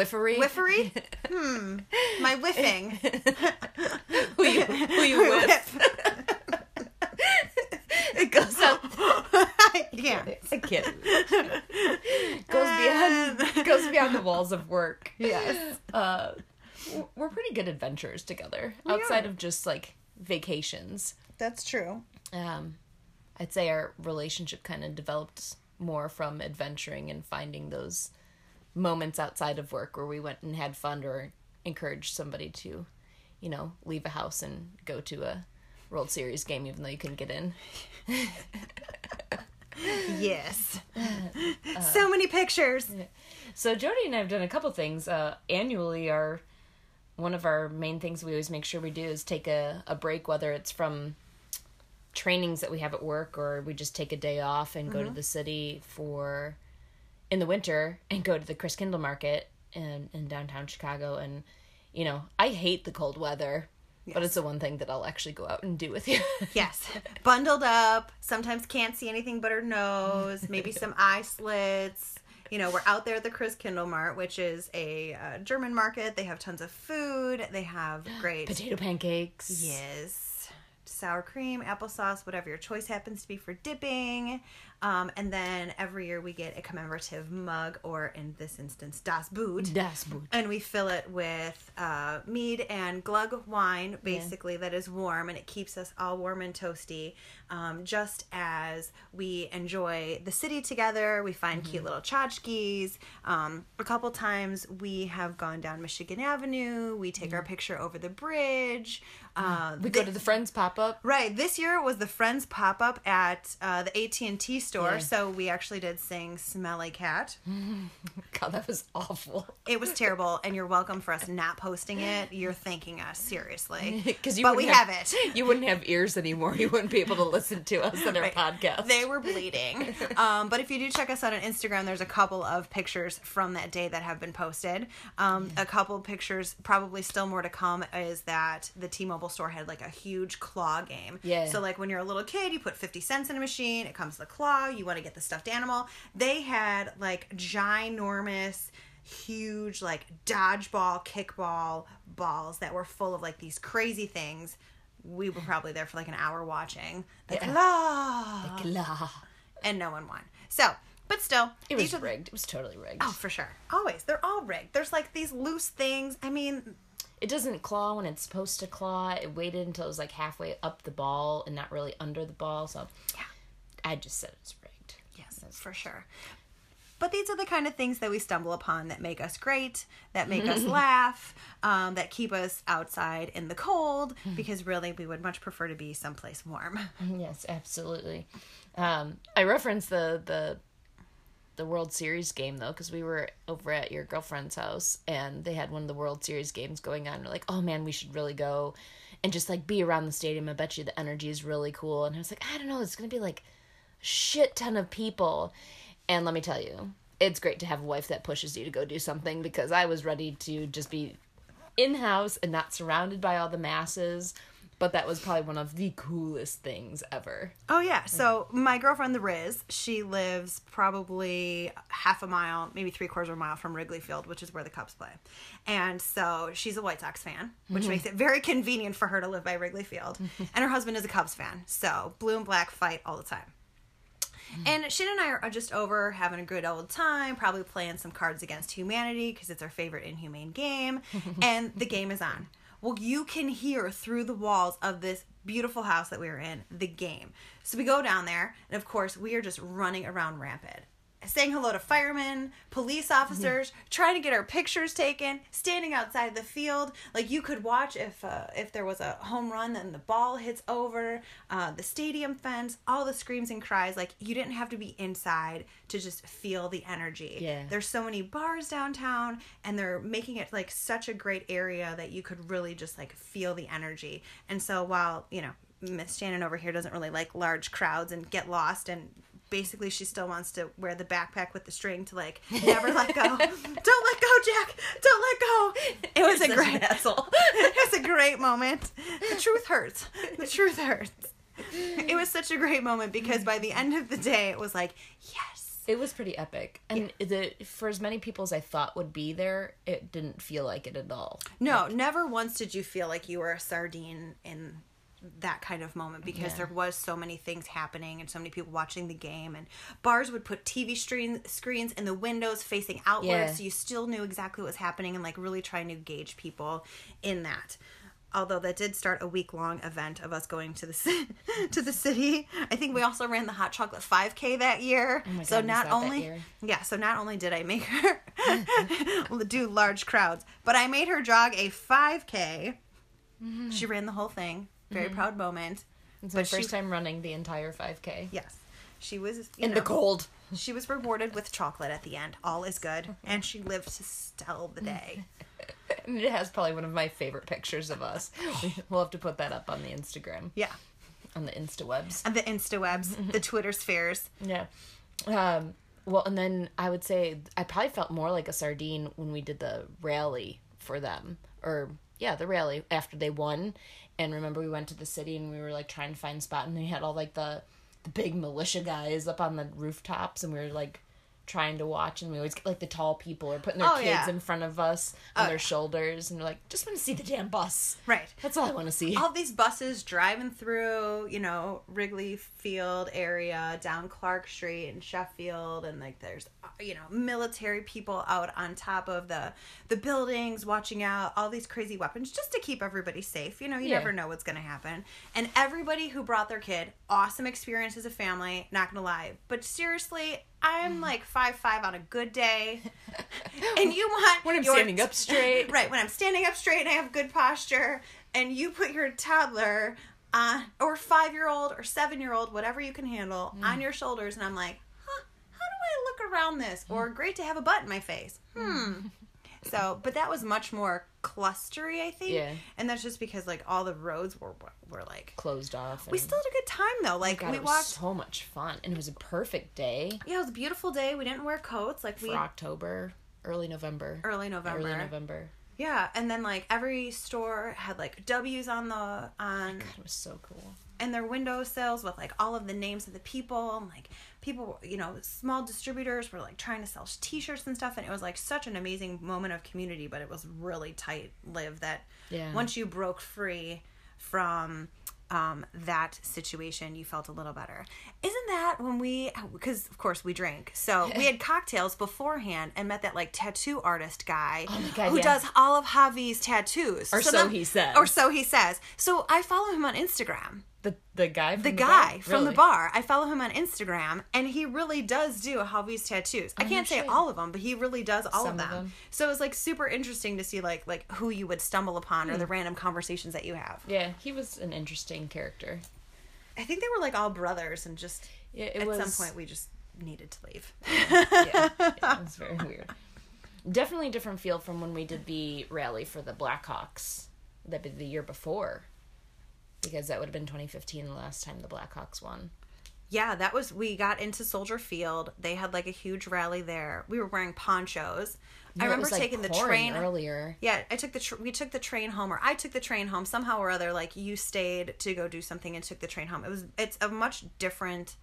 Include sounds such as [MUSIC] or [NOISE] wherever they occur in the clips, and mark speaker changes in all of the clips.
Speaker 1: Whiffery.
Speaker 2: Whiffery? [LAUGHS] Hmm. My whiffing. [LAUGHS]
Speaker 1: who you who you [LAUGHS] whiff? it goes up.
Speaker 2: I can't.
Speaker 1: I can't. Goes beyond goes beyond the walls of work.
Speaker 2: Yes.
Speaker 1: Uh, we're pretty good adventurers together.
Speaker 2: We
Speaker 1: outside
Speaker 2: are.
Speaker 1: of just like vacations.
Speaker 2: That's true.
Speaker 1: Um, I'd say our relationship kind of developed more from adventuring and finding those moments outside of work where we went and had fun or encouraged somebody to, you know, leave a house and go to a World Series game even though you couldn't get in.
Speaker 2: Yes. [LAUGHS] so many pictures.
Speaker 1: So Jody and I have done a couple things. Uh, annually, our one of our main things we always make sure we do is take a, a break, whether it's from trainings that we have at work or we just take a day off and go to the city for in the winter and go to the Christkindlmarket in, in downtown Chicago. And you know, I hate the cold weather, but it's the one thing that I'll actually go out and do with [LAUGHS] you.
Speaker 2: Yes. Bundled up. Sometimes can't see anything but her nose. Maybe some [LAUGHS] eye slits. You know, we're out there at the Chris Kindle Mart, which is a uh, German market. They have tons of food. They have [GASPS] great.
Speaker 1: Potato pancakes.
Speaker 2: Yes. Sour cream, applesauce, whatever your choice happens to be for dipping. Um, and then every year we get a commemorative mug, or in this instance, Das Boot.
Speaker 1: Das Boot.
Speaker 2: And we fill it with uh, mead and glug wine, basically, that is warm and it keeps us all warm and toasty. Um, just as we enjoy the city together, we find cute little tchotchkes. Um, a couple times we have gone down Michigan Avenue, we take our picture over the bridge. Uh,
Speaker 1: We go to the Friends pop up.
Speaker 2: Right. This year was the Friends pop up at uh, the AT and T store,
Speaker 1: Yeah.
Speaker 2: so we actually did sing "Smelly Cat." [LAUGHS]
Speaker 1: God, that was awful.
Speaker 2: It was [LAUGHS] terrible, and you're welcome for us not posting it. You're thanking us seriously,
Speaker 1: Because you
Speaker 2: but we
Speaker 1: wouldn't
Speaker 2: have, it. [LAUGHS]
Speaker 1: You wouldn't have ears anymore. You wouldn't be able to listen to us in our
Speaker 2: Right.
Speaker 1: podcast.
Speaker 2: They were bleeding. Um, but if you do check us out on Instagram, there's a couple of pictures from that day that have been posted. Um, a couple pictures, probably still more to come, is that the T-Mobile store had like a huge claw game.
Speaker 1: Yeah.
Speaker 2: So like when you're a little kid, you put 50 cents in a machine. It comes with a claw. You want to get the stuffed animal. They had like ginormous huge like dodgeball kickball balls that were full of like these crazy things we were probably there for like an hour watching the
Speaker 1: Yeah.
Speaker 2: claw
Speaker 1: Blah.
Speaker 2: and no one won. So, but still,
Speaker 1: It was
Speaker 2: are
Speaker 1: rigged. It was totally rigged.
Speaker 2: Oh, for sure. Always. They're all rigged. There's like these loose things. I mean,
Speaker 1: It doesn't claw when it's supposed to claw. It waited until it was like halfway up the ball and not really under the ball. So
Speaker 2: Yeah.
Speaker 1: I just said it's rigged.
Speaker 2: yes, That's for sure. But these are the kind of things that we stumble upon that make us great, that make us laugh, um, that keep us outside in the cold, because really we would much prefer to be someplace warm.
Speaker 1: Yes, absolutely. Um, I referenced the the the World Series game though, because we were over at your girlfriend's house and they had one of the World Series games going on. We're like, oh man, we should really go and just like be around the stadium. I bet you the energy is really cool. And I was like, I don't know, it's gonna be like shit ton of people. And let me tell you, it's great to have a wife that pushes you to go do something because I was ready to just be in house and not surrounded by all the masses. But that was probably one of the coolest things ever.
Speaker 2: Oh yeah. So my girlfriend, the Riz, she lives probably half a mile, maybe three quarters of a mile from Wrigley Field, which is where the Cubs play. And so she's a White Sox fan, which mm-hmm. makes it very convenient for her to live by Wrigley Field. [LAUGHS] and her husband is a Cubs fan, so blue and black fight all the time. And Shannon and I are just over having a good old time, probably playing some Cards Against Humanity because it's our favorite inhumane game. [LAUGHS] and the game is on. Well, you can hear through the walls of this beautiful house that we were in the game. So we go down there, and of course, we are just running around rampant. Saying hello to firemen, police officers, trying to get our pictures taken, standing outside the field. Like you could watch if uh, if there was a home run, then the ball hits over uh, the stadium fence. All the screams and cries. Like you didn't have to be inside to just feel the energy.
Speaker 1: Yeah.
Speaker 2: There's so many bars downtown, and they're making it like such a great area that you could really just like feel the energy. And so while you know Miss Shannon over here doesn't really like large crowds and get lost and basically she still wants to wear the backpack with the string to like [LAUGHS] never let go. Don't let go, Jack. Don't let go. It was a great
Speaker 1: an asshole. [LAUGHS]
Speaker 2: it was a great moment. The truth hurts. The truth hurts. It was such a great moment because by the end of the day it was like, yes.
Speaker 1: It was pretty epic, and the for as many people as I thought would be there, it didn't feel like it at all.
Speaker 2: No, never once did you feel like you were a sardine in that kind of moment because
Speaker 1: Yeah.
Speaker 2: there was so many things happening and so many people watching the game and bars would put TV screen, screens in the windows facing outwards
Speaker 1: Yeah.
Speaker 2: so you still knew exactly what was happening and like really trying to gauge people in that. Although that did start a week long event of us going to the [LAUGHS] to the city. I think we also ran the hot chocolate 5k that year.
Speaker 1: Oh my
Speaker 2: so
Speaker 1: God, was
Speaker 2: not only
Speaker 1: year?
Speaker 2: yeah, so not only did I make her [LAUGHS] do large crowds, but I made her jog a 5K.
Speaker 1: Mm-hmm.
Speaker 2: She ran the whole thing. Very proud moment.
Speaker 1: It's my
Speaker 2: But she-
Speaker 1: first time running the entire 5K
Speaker 2: Yes. She was
Speaker 1: in
Speaker 2: know,
Speaker 1: the cold.
Speaker 2: She was rewarded with chocolate at the end. All is good. [LAUGHS] And she lived to tell the day. [LAUGHS]
Speaker 1: And it has probably one of my favorite pictures of us. We- [LAUGHS] We'll have to put that up on the Instagram,
Speaker 2: Yeah.
Speaker 1: on the InstaWebs.
Speaker 2: And the Instawebs, the Twitter spheres.
Speaker 1: Yeah. Um, well, and then I would say I probably felt more like a sardine when we did the rally for them, or yeah, the rally after they won. And remember, we went to the city and we were like trying to find a spot, and they had all like the the big militia guys up on the rooftops, and we were like trying to watch, and we always get like the tall people are putting their
Speaker 2: Oh,
Speaker 1: kids
Speaker 2: yeah.
Speaker 1: in front of us on
Speaker 2: Oh,
Speaker 1: their
Speaker 2: yeah.
Speaker 1: shoulders, and they're like, just want to see the damn bus.
Speaker 2: Right.
Speaker 1: That's all I want to see.
Speaker 2: all these buses driving through, you know, Wrigley Field area, down Clark Street and Sheffield, and like there's, uh, you know, military people out on top of the the buildings, watching out, all these crazy weapons, just to keep everybody safe. You know, you
Speaker 1: Yeah.
Speaker 2: never know what's gonna happen. And everybody who brought their kid, awesome experience as a family. Not gonna lie, but seriously. I'm like five five on a good day, [LAUGHS] and you want
Speaker 1: when I'm
Speaker 2: your
Speaker 1: standing up straight.
Speaker 2: right when i'm standing up straight and i have good posture and you put your toddler uh, or five year old or seven year old whatever you can handle
Speaker 1: Mm.
Speaker 2: on your shoulders and i'm like huh how do i look around this? Or great to have a butt in my face. Hmm so but that was much more clustery i think
Speaker 1: Yeah.
Speaker 2: and that's just because like all the roads were were like
Speaker 1: Closed off.
Speaker 2: we still had a good time though oh like
Speaker 1: God,
Speaker 2: we
Speaker 1: it was
Speaker 2: walked
Speaker 1: so much fun, and it was a perfect day
Speaker 2: yeah it was a beautiful day we didn't wear coats like we
Speaker 1: for October, early November.
Speaker 2: early november
Speaker 1: Early November.
Speaker 2: Yeah and then like every store had like w's on the on
Speaker 1: It was so cool.
Speaker 2: and their window sills with like all of the names of the people and like people you know small distributors were like trying to sell t-shirts and stuff and it was like such an amazing moment of community but it was really tight lived that
Speaker 1: Yeah.
Speaker 2: once you broke free from um, that situation you felt a little better. Isn't that when we because of course we drank so [LAUGHS] we had cocktails beforehand and met that like tattoo artist guy
Speaker 1: Oh God,
Speaker 2: who
Speaker 1: yeah.
Speaker 2: does all of javi's tattoos.
Speaker 1: Or so he says.
Speaker 2: or so he says. So i follow him on instagram
Speaker 1: The the guy from
Speaker 2: the
Speaker 1: the,
Speaker 2: guy
Speaker 1: bar?
Speaker 2: from the bar. I follow him on Instagram, and he really does do Javi's tattoos. I
Speaker 1: Oh,
Speaker 2: can't say all of them, but he really does all of
Speaker 1: of
Speaker 2: them.
Speaker 1: them.
Speaker 2: So it was like super interesting to see like like who you would stumble upon or the
Speaker 1: Hmm.
Speaker 2: random conversations that you have.
Speaker 1: Yeah, he was an interesting character.
Speaker 2: I think they were like all brothers, and just
Speaker 1: Yeah,
Speaker 2: at
Speaker 1: was
Speaker 2: some point we just needed to leave.
Speaker 1: yeah, yeah, [LAUGHS] it was very weird. Definitely a different feel from when we did the rally for the Blackhawks that be the year before. Because that would have been 2015 the last time the Blackhawks won.
Speaker 2: Yeah, that was we got into Soldier Field. They had like a huge rally there. We were wearing ponchos. I
Speaker 1: No,
Speaker 2: remember
Speaker 1: was, like,
Speaker 2: taking the train
Speaker 1: earlier.
Speaker 2: Yeah, I took the tr- we took the train home, or I took the train home somehow or other. Like you stayed to go do something and took the train home. It was it's a much different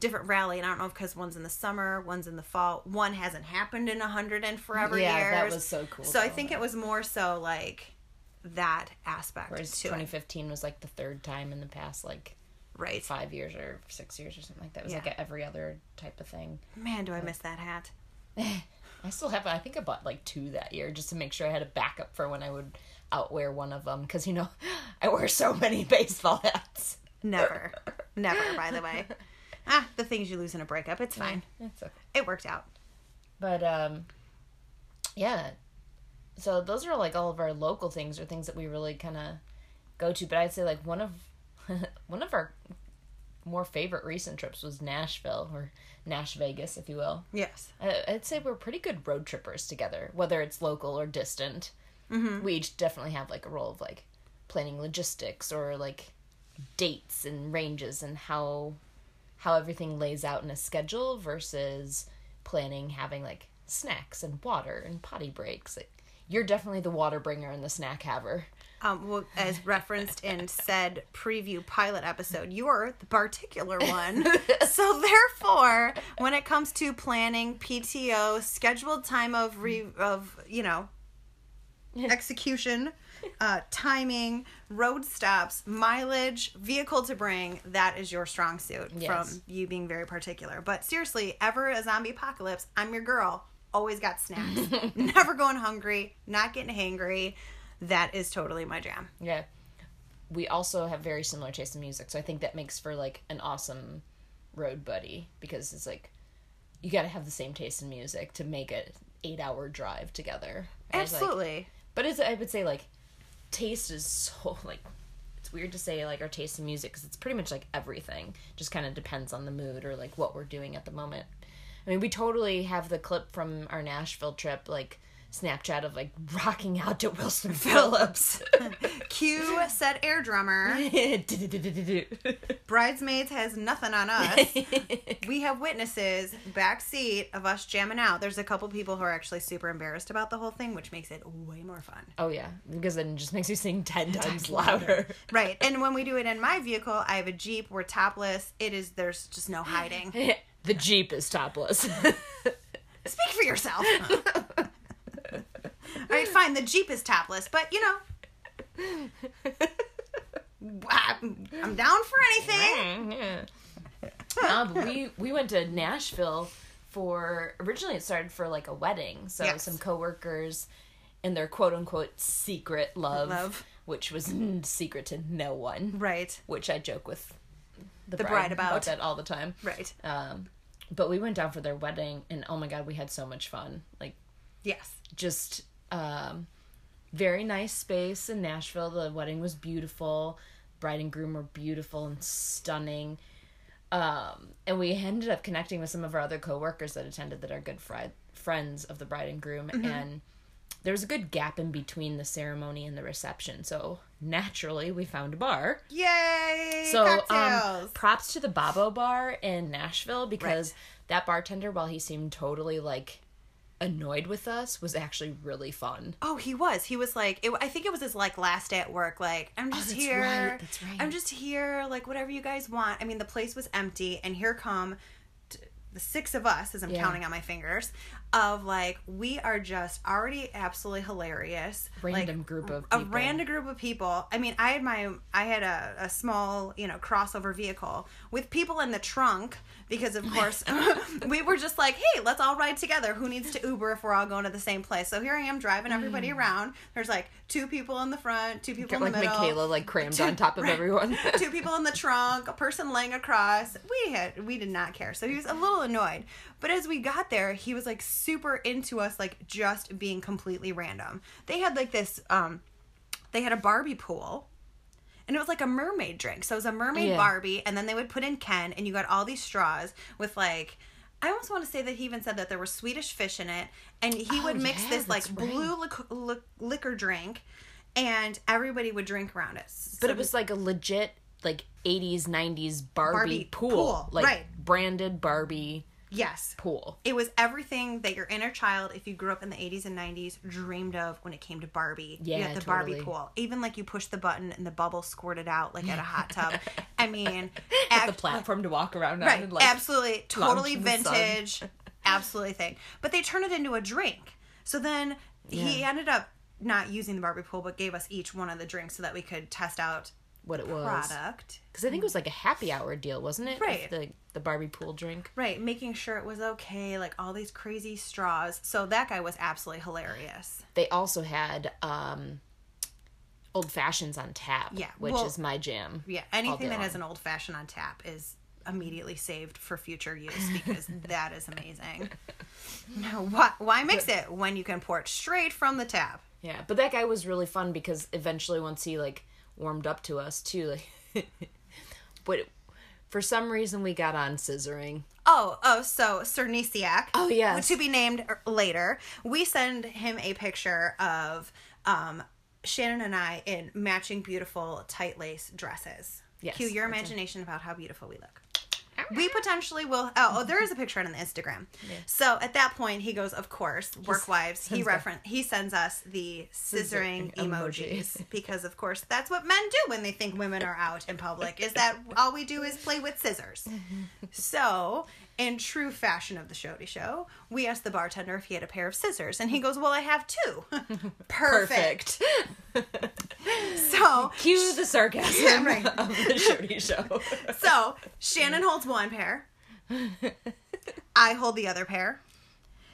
Speaker 2: different rally, and I don't know if because one's in the summer, one's in the fall. One hasn't happened in a hundred and forever
Speaker 1: Yeah,
Speaker 2: years.
Speaker 1: that was so cool,
Speaker 2: So I think it was more so like that aspect
Speaker 1: Whereas
Speaker 2: to it,
Speaker 1: 2015 was like the third time in the past like
Speaker 2: right?
Speaker 1: five years or six years or something like that. It was
Speaker 2: Yeah.
Speaker 1: like a every other type of thing.
Speaker 2: Man, do I miss that hat? [LAUGHS]
Speaker 1: I still have. I think I bought like two that year just to make sure I had a backup for when I would outwear one of them because you know [LAUGHS] I wear so many [LAUGHS] baseball hats.
Speaker 2: Never, never. By the way, ah, the things you lose in a breakup. It's fine.
Speaker 1: It's okay.
Speaker 2: It worked out.
Speaker 1: But um, yeah. So those are like all of our local things or things that we really kind of go to. But I'd say like one of [LAUGHS] one of our more favorite recent trips was Nashville or NashVegas, if you will.
Speaker 2: Yes.
Speaker 1: I- I'd say we're pretty good road trippers together, whether it's local or distant. Mm-hmm. We each definitely have like a role of like planning logistics or like dates and ranges and how how everything lays out in a schedule versus planning having like snacks and water and potty breaks. Like you're definitely the water bringer and the snack haver.
Speaker 2: Um, well, as referenced in said preview pilot episode, you're the particular one. [LAUGHS] so therefore, when it comes to planning PTO, scheduled time of re of you know [LAUGHS] execution, uh, timing, road stops, mileage, vehicle to bring, that is your strong suit
Speaker 1: Yes.
Speaker 2: from you being very particular. But seriously, ever a zombie apocalypse, I'm your girl. Always got snacks. [LAUGHS] Never going hungry, not getting hangry. That is totally my jam.
Speaker 1: Yeah. We also have very similar taste in music, so I think that makes for like an awesome road buddy because it's like you got to have the same taste in music to make a eight hour drive together. Whereas, like-
Speaker 2: Absolutely.
Speaker 1: but it's I would say like taste is so [LAUGHS] like it's weird to say like our taste in music because it's pretty much like everything. Just kind of depends on the mood or like what we're doing at the moment. I mean, we totally have the clip from our Nashville trip, like Snapchat of like rocking out to Wilson [LAUGHS] Phillips. [LAUGHS]
Speaker 2: Cue said air drummer. [LAUGHS] Bridesmaids has nothing on us. we have witnesses backseat of us jamming out. There's a couple people who are actually super embarrassed about the whole thing, which makes it way more fun.
Speaker 1: oh yeah, because then it just makes you sing ten times louder.
Speaker 2: Right. And when we do it in my vehicle, I have a Jeep. We're topless. It is, there's just no hiding.
Speaker 1: The Jeep is topless. [LAUGHS]
Speaker 2: Speak for yourself. [LAUGHS] All right, fine. The Jeep is topless, but you know. I'm I'm down for anything.
Speaker 1: yeah. [LAUGHS] um, we we went to Nashville for originally it started for like a wedding. So
Speaker 2: Yes.
Speaker 1: some coworkers and their quote unquote secret love,
Speaker 2: Love.
Speaker 1: which was secret to no one.
Speaker 2: Right.
Speaker 1: Which I joke with the,
Speaker 2: bride about.
Speaker 1: that all the time.
Speaker 2: Right.
Speaker 1: Um, but we went down for their wedding, and oh my god, we had so much fun. Like
Speaker 2: Yes.
Speaker 1: just um, very nice space in Nashville. The wedding was beautiful. Bride and groom were beautiful and stunning. Um, and we ended up connecting with some of our other coworkers that attended that are good fri- friends of the bride and groom. And there was a good gap in between the ceremony and the reception. So naturally, we found a bar.
Speaker 2: Yay!
Speaker 1: So, um, props to the Babo Bar in Nashville because
Speaker 2: Right.
Speaker 1: that bartender, while he seemed totally like annoyed with us, was actually really fun.
Speaker 2: Oh, he was. He was like, it, I think it was his like last day at work. Like, I'm just
Speaker 1: Oh, that's
Speaker 2: here.
Speaker 1: right, that's right.
Speaker 2: I'm just here. Like, whatever you guys want. I mean, the place was empty, and here come t- the six of us, as I'm
Speaker 1: Yeah.
Speaker 2: counting on my fingers, of like we are just already absolutely hilarious.
Speaker 1: Random
Speaker 2: like,
Speaker 1: group of
Speaker 2: a random group of people. I mean, I had my I had a, a small you know crossover vehicle with people in the trunk because of [LAUGHS] course [LAUGHS] we were just like, hey, let's all ride together. Who needs to Uber if we're all going to the same place? So here I am driving everybody around. There's like two people in the front, two people in
Speaker 1: like
Speaker 2: the middle.
Speaker 1: Michaela like crammed on top of [LAUGHS] everyone.
Speaker 2: two people in the trunk, a person laying across. We had we did not care. So he was a little annoyed. But as we got there, he was like super into us like just being completely random. They had like this um they had a Barbie pool. And it was like a mermaid drink. So it was a mermaid
Speaker 1: Yeah.
Speaker 2: Barbie and then they would put in Ken and you got all these straws with like I almost want to say that he even said that there was Swedish fish in it, and he
Speaker 1: Oh,
Speaker 2: would mix
Speaker 1: yeah,
Speaker 2: this like
Speaker 1: right.
Speaker 2: blue lic- liquor drink, and everybody would drink around it.
Speaker 1: But it was like a legit like 80s 90s Barbie,
Speaker 2: Barbie
Speaker 1: pool.
Speaker 2: pool,
Speaker 1: Like
Speaker 2: right.
Speaker 1: branded Barbie
Speaker 2: yes,
Speaker 1: pool.
Speaker 2: it was everything that your inner child, if you grew up in the 80s and 90s, dreamed of when it came to Barbie. you
Speaker 1: Yeah,
Speaker 2: had the Barbie pool. Even like you pushed the button and the bubble squirted out like at a hot tub. [LAUGHS] I mean,
Speaker 1: At the platform to walk around on
Speaker 2: right?
Speaker 1: and like
Speaker 2: absolutely, totally
Speaker 1: in the sun.
Speaker 2: vintage, absolutely thing. But they turned it into a drink. So then he ended up not using the Barbie pool, but gave us each one of the drinks so that we could test out
Speaker 1: what it was.
Speaker 2: product.
Speaker 1: Because I think it was like a happy hour deal, wasn't it?
Speaker 2: Right.
Speaker 1: With The the Barbie pool drink.
Speaker 2: Right, making sure it was okay, like all these crazy straws. So that guy was absolutely hilarious.
Speaker 1: They also had um old fashions on tap.
Speaker 2: Yeah,
Speaker 1: Which
Speaker 2: well-
Speaker 1: is my jam.
Speaker 2: Yeah, anything that has an old fashioned on tap is immediately saved for future use because [LAUGHS] that is amazing. Now, why, why mix it when you can pour it straight from the tap?
Speaker 1: Yeah, but that guy was really fun because eventually once he like warmed up to us too, like [LAUGHS] but for some reason we got on scissoring.
Speaker 2: Oh, oh, so Sir
Speaker 1: Oh, yes.
Speaker 2: To be named er- later. We send him a picture of um, Shannon and I in matching beautiful tight lace dresses.
Speaker 1: Yes,
Speaker 2: Cue your
Speaker 1: it.
Speaker 2: imagination about how beautiful we look. We potentially will. Oh, oh, there is a picture on the Instagram. So at that point, he goes, of course, work wives. He reference. He sends us the scissoring
Speaker 1: Scissoring
Speaker 2: emojis
Speaker 1: emojis. [LAUGHS]
Speaker 2: because, of course, that's what men do when they think women are out in public. Is that all we do is play with scissors? [LAUGHS] So. In true fashion of the ShodiShow, we asked the bartender if he had a pair of scissors, and he goes, "Well, I have two. [LAUGHS] Perfect. So
Speaker 1: Cue the sarcasm
Speaker 2: Yeah, right. [LAUGHS]
Speaker 1: of the ShodiShow. [LAUGHS]
Speaker 2: So Shannon holds one pair. I hold the other pair.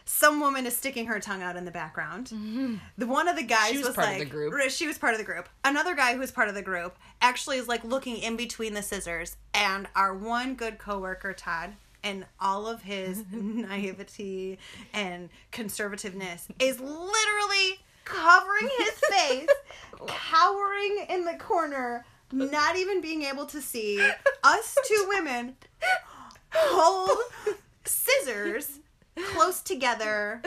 Speaker 2: Some woman is sticking her tongue out in the background. Mm-hmm. The one of the guys
Speaker 1: She was
Speaker 2: was
Speaker 1: part of
Speaker 2: like,
Speaker 1: the group.
Speaker 2: She was part of the group. Another guy who was part of the group actually is like looking in between the scissors, and our one good coworker Todd, and all of his [LAUGHS] naivety and conservativeness, is literally covering his face, [LAUGHS] cowering in the corner, not even being able to see us two women hold scissors close together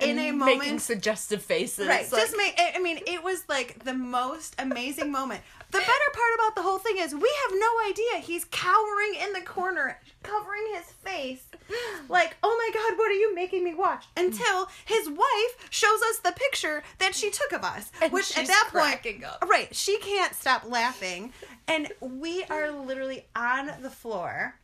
Speaker 2: in a moment
Speaker 1: making suggestive faces.
Speaker 2: Right.
Speaker 1: like-
Speaker 2: just make. I I mean, it was like the most amazing moment. The better part about the whole thing is we have no idea he's cowering in the corner, covering his face, like, oh my god, what are you making me watch? Until his wife shows us the picture that she took of us,
Speaker 1: And
Speaker 2: which at that
Speaker 1: cracking
Speaker 2: point,
Speaker 1: up.
Speaker 2: right, she can't stop laughing, and we are literally on the floor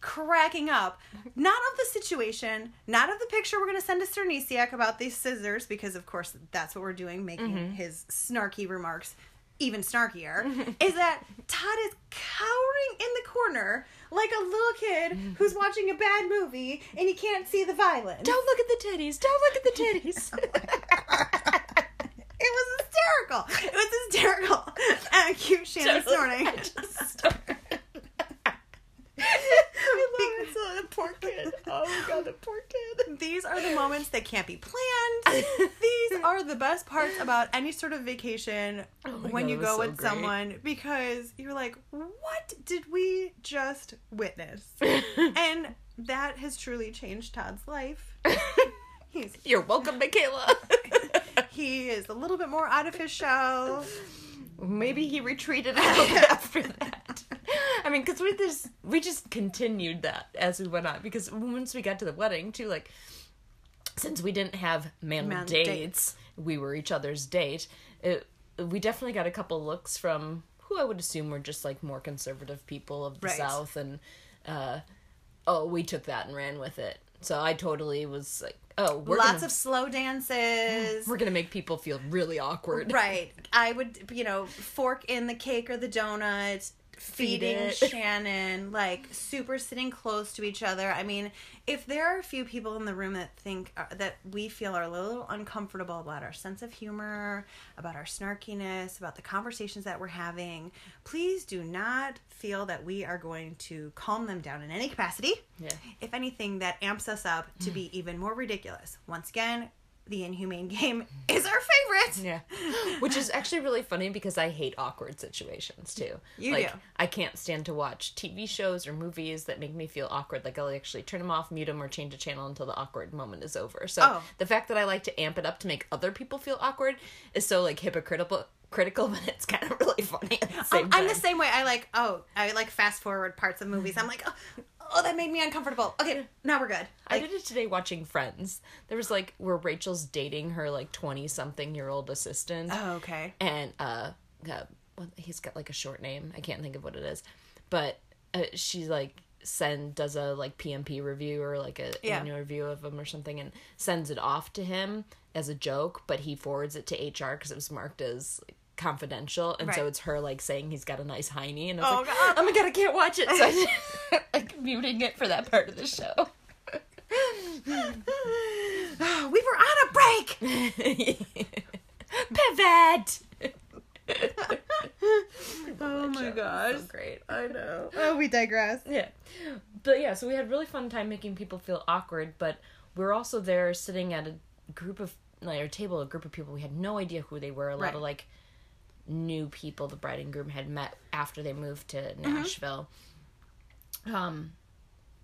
Speaker 2: cracking up. Not of the situation, not of the picture we're going to send to Cernisiak about these scissors, because of course that's what we're doing, making
Speaker 1: Mm-hmm.
Speaker 2: his snarky remarks even snarkier, [LAUGHS] is that Todd is cowering in the corner like a little kid who's watching a bad movie and he can't see the violence.
Speaker 1: Don't look at the titties. Don't look at the titties. [LAUGHS]
Speaker 2: It was hysterical. It was hysterical. [LAUGHS] And Shannon.
Speaker 1: I started.
Speaker 2: I
Speaker 1: love it. The poor kid. Oh my god, the poor kid. [LAUGHS]
Speaker 2: These are the moments that can't be planned. [LAUGHS] These are the best parts about any sort of vacation
Speaker 1: Oh
Speaker 2: when
Speaker 1: God,
Speaker 2: you go
Speaker 1: so
Speaker 2: with
Speaker 1: great.
Speaker 2: someone because you're like, what did we just witness? [LAUGHS] and that has truly changed Todd's life. He's
Speaker 1: You're welcome, Michaela.
Speaker 2: he is a little bit more out of his shell.
Speaker 1: Maybe he retreated out after that. [LAUGHS] I mean, because we just we just continued that as we went on. Because once we got to the wedding, too, like since we didn't have male
Speaker 2: Man
Speaker 1: dates,
Speaker 2: dates.
Speaker 1: we were each other's date. It, we definitely got a couple looks from who I would assume were just like more conservative people of the
Speaker 2: Right.
Speaker 1: South, and uh, oh, we took that and ran with it. So I totally was like, oh, we're
Speaker 2: Lots
Speaker 1: gonna,
Speaker 2: of slow dances.
Speaker 1: we're gonna make people feel really awkward.
Speaker 2: Right. I would, you know, fork in the cake or the donut, feeding. Shannon, like super sitting close to each other. I mean, if there are a few people in the room that think uh, that we feel are a little uncomfortable about our sense of humor, about our snarkiness, about the conversations that we're having, please do not feel that we are going to calm them down in any capacity.
Speaker 1: Yeah.
Speaker 2: If anything, that amps us up to be [LAUGHS] even more ridiculous. Once again, the inhumane game [LAUGHS] is our favorite.
Speaker 1: Yeah. Which is actually really funny because I hate awkward situations too.
Speaker 2: You
Speaker 1: like,
Speaker 2: do.
Speaker 1: I can't stand to watch TV shows or movies that make me feel awkward. Like I'll actually turn them off, mute them, or change a channel until the awkward moment is over. So
Speaker 2: Oh.
Speaker 1: the fact that I like to amp it up to make other people feel awkward is so like hypocritical critical, [LAUGHS] but it's kind of really funny at the same
Speaker 2: Um,
Speaker 1: time.
Speaker 2: I'm the same way. I like oh, I like fast forward parts of movies. I'm like, oh, oh that made me uncomfortable. Okay, now we're good.
Speaker 1: I did it today watching Friends. There was like where Rachel's dating her like twenty something year old assistant.
Speaker 2: oh, okay.
Speaker 1: and uh, uh well, he's got like a short name i can't think of what it is but uh, she like send does a like pmp review or like a
Speaker 2: Yeah.
Speaker 1: annual review of him or something and sends it off to him as a joke but he forwards it to hr because it was marked as like, confidential and so it's her like saying he's got a nice hiney and I was
Speaker 2: Oh,
Speaker 1: like
Speaker 2: God.
Speaker 1: oh my god i can't watch it so i [LAUGHS] [LAUGHS] like muting it for that part of the show
Speaker 2: we were on a break. [LAUGHS]
Speaker 1: pivot
Speaker 2: Oh my gosh.
Speaker 1: so great
Speaker 2: I know. Oh, we digress.
Speaker 1: Yeah. But yeah, so we had really fun time making people feel awkward, but we are also there sitting at a group of like a table, a group of people we had no idea who they were. A lot
Speaker 2: Right.
Speaker 1: of like new people the bride and groom had met after they moved to
Speaker 2: Mm-hmm.
Speaker 1: Nashville. Um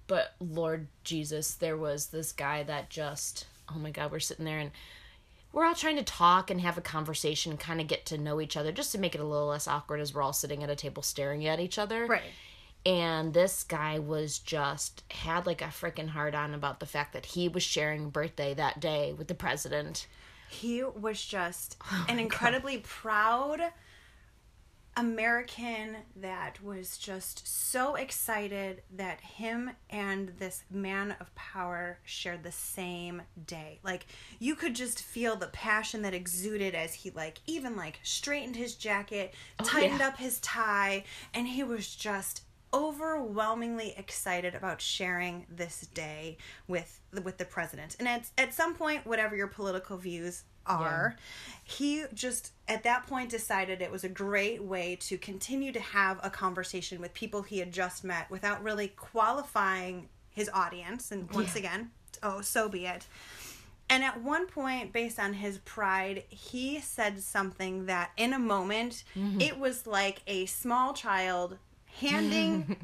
Speaker 1: but Lord Jesus, there was this guy that just oh my god, we're sitting there and we're all trying to talk and have a conversation, kind of get to know each other, just to make it a little less awkward as we're all sitting at a table staring at each other
Speaker 2: Right.
Speaker 1: And this guy was just had like a freaking hard on about the fact that he was sharing birthday that day with the president.
Speaker 2: He was just oh an incredibly proud American that was just so excited that him and this man of power shared the same day. Like you could just feel the passion that exuded as he like even like straightened his jacket, oh, tightened
Speaker 1: yeah.
Speaker 2: up his tie, and he was just overwhelmingly excited about sharing this day with with the president. And at at some point whatever your political views are, he just at that point decided it was a great way to continue to have a conversation with people he had just met without really qualifying his audience. And once
Speaker 1: Yeah.
Speaker 2: again, oh, so be it. And at one point, based on his pride, he said something that in a moment, mm-hmm. it was like a small child handing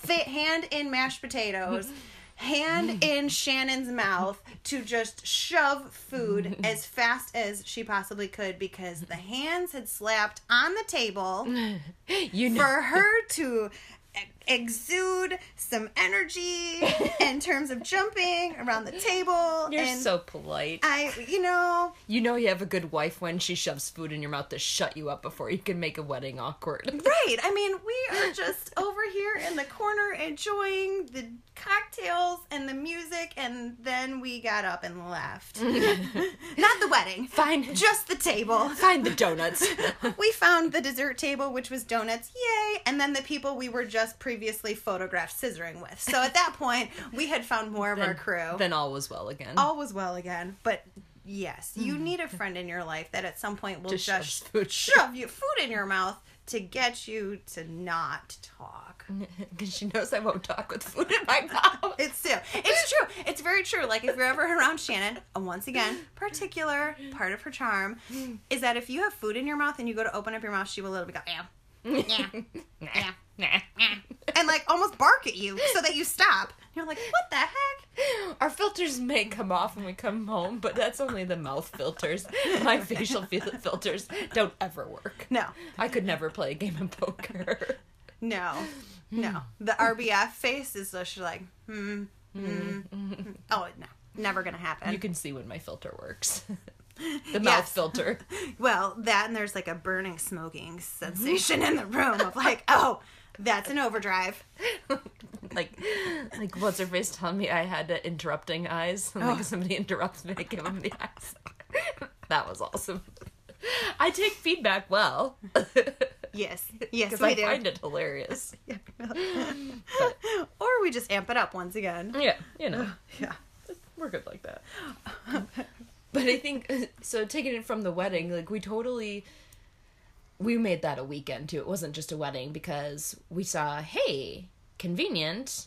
Speaker 2: fit hand in mashed potatoes hand in Shannon's mouth to just shove food as fast as she possibly could because the hands had slapped on the table
Speaker 1: You know,
Speaker 2: for her to exude some energy [LAUGHS] in terms of jumping around the table
Speaker 1: you're
Speaker 2: and
Speaker 1: so polite.
Speaker 2: I you know
Speaker 1: You know you have a good wife when she shoves food in your mouth to shut you up before you can make a wedding awkward. [LAUGHS]
Speaker 2: Right. I mean, we are just over here in the corner enjoying the cocktails and the music, and then we got up and left. [LAUGHS] Not the wedding.
Speaker 1: Fine.
Speaker 2: Just the table.
Speaker 1: Find the donuts.
Speaker 2: We found the dessert table, which was donuts. Yay. And then the people we were just previously photographed scissoring with. So at that point, we had found more of our crew.
Speaker 1: Then all was well again.
Speaker 2: All was well again. But yes, you mm-hmm. need a friend in your life that at some point will
Speaker 1: Just
Speaker 2: just,
Speaker 1: food.
Speaker 2: shove you food in your mouth to get you to not talk. [LAUGHS]
Speaker 1: Because she knows I won't talk with food in my mouth. [LAUGHS]
Speaker 2: It's true. It's true. It's very true. Like if you're ever around Shannon, uh, once again, particular part of her charm mm. is that if you have food in your mouth and you go to open up your mouth, she will literally go, yeah, yeah, yeah, and like almost bark at you so that you stop. You're like, what the heck?
Speaker 1: Our filters may come off when we come home, but that's only the mouth filters. My facial fil- filters don't ever work.
Speaker 2: No,
Speaker 1: I could never play a game of poker.
Speaker 2: no, no. The RBF face is just like, hmm, hmm. hmm. Oh no, never gonna happen.
Speaker 1: You can see when my filter works. [LAUGHS] [LAUGHS] the mouth
Speaker 2: Yes.
Speaker 1: filter. [LAUGHS]
Speaker 2: Well, that and there's like a burning, smoking mm-hmm. sensation in the room of like, [LAUGHS] oh, that's an overdrive.
Speaker 1: like like what's her face telling me I had interrupting eyes. Like
Speaker 2: Oh.
Speaker 1: somebody interrupts me, I give them the eyes. that was awesome. I take feedback well
Speaker 2: Yes, yes, we
Speaker 1: I
Speaker 2: do.
Speaker 1: find it hilarious.
Speaker 2: or we just amp it up once again.
Speaker 1: Yeah, you know,
Speaker 2: Yeah.
Speaker 1: we're good like that. But I think [LAUGHS] so. Taking it from the wedding, like we totally. We made that a weekend too. It wasn't just a wedding because we saw, hey, convenient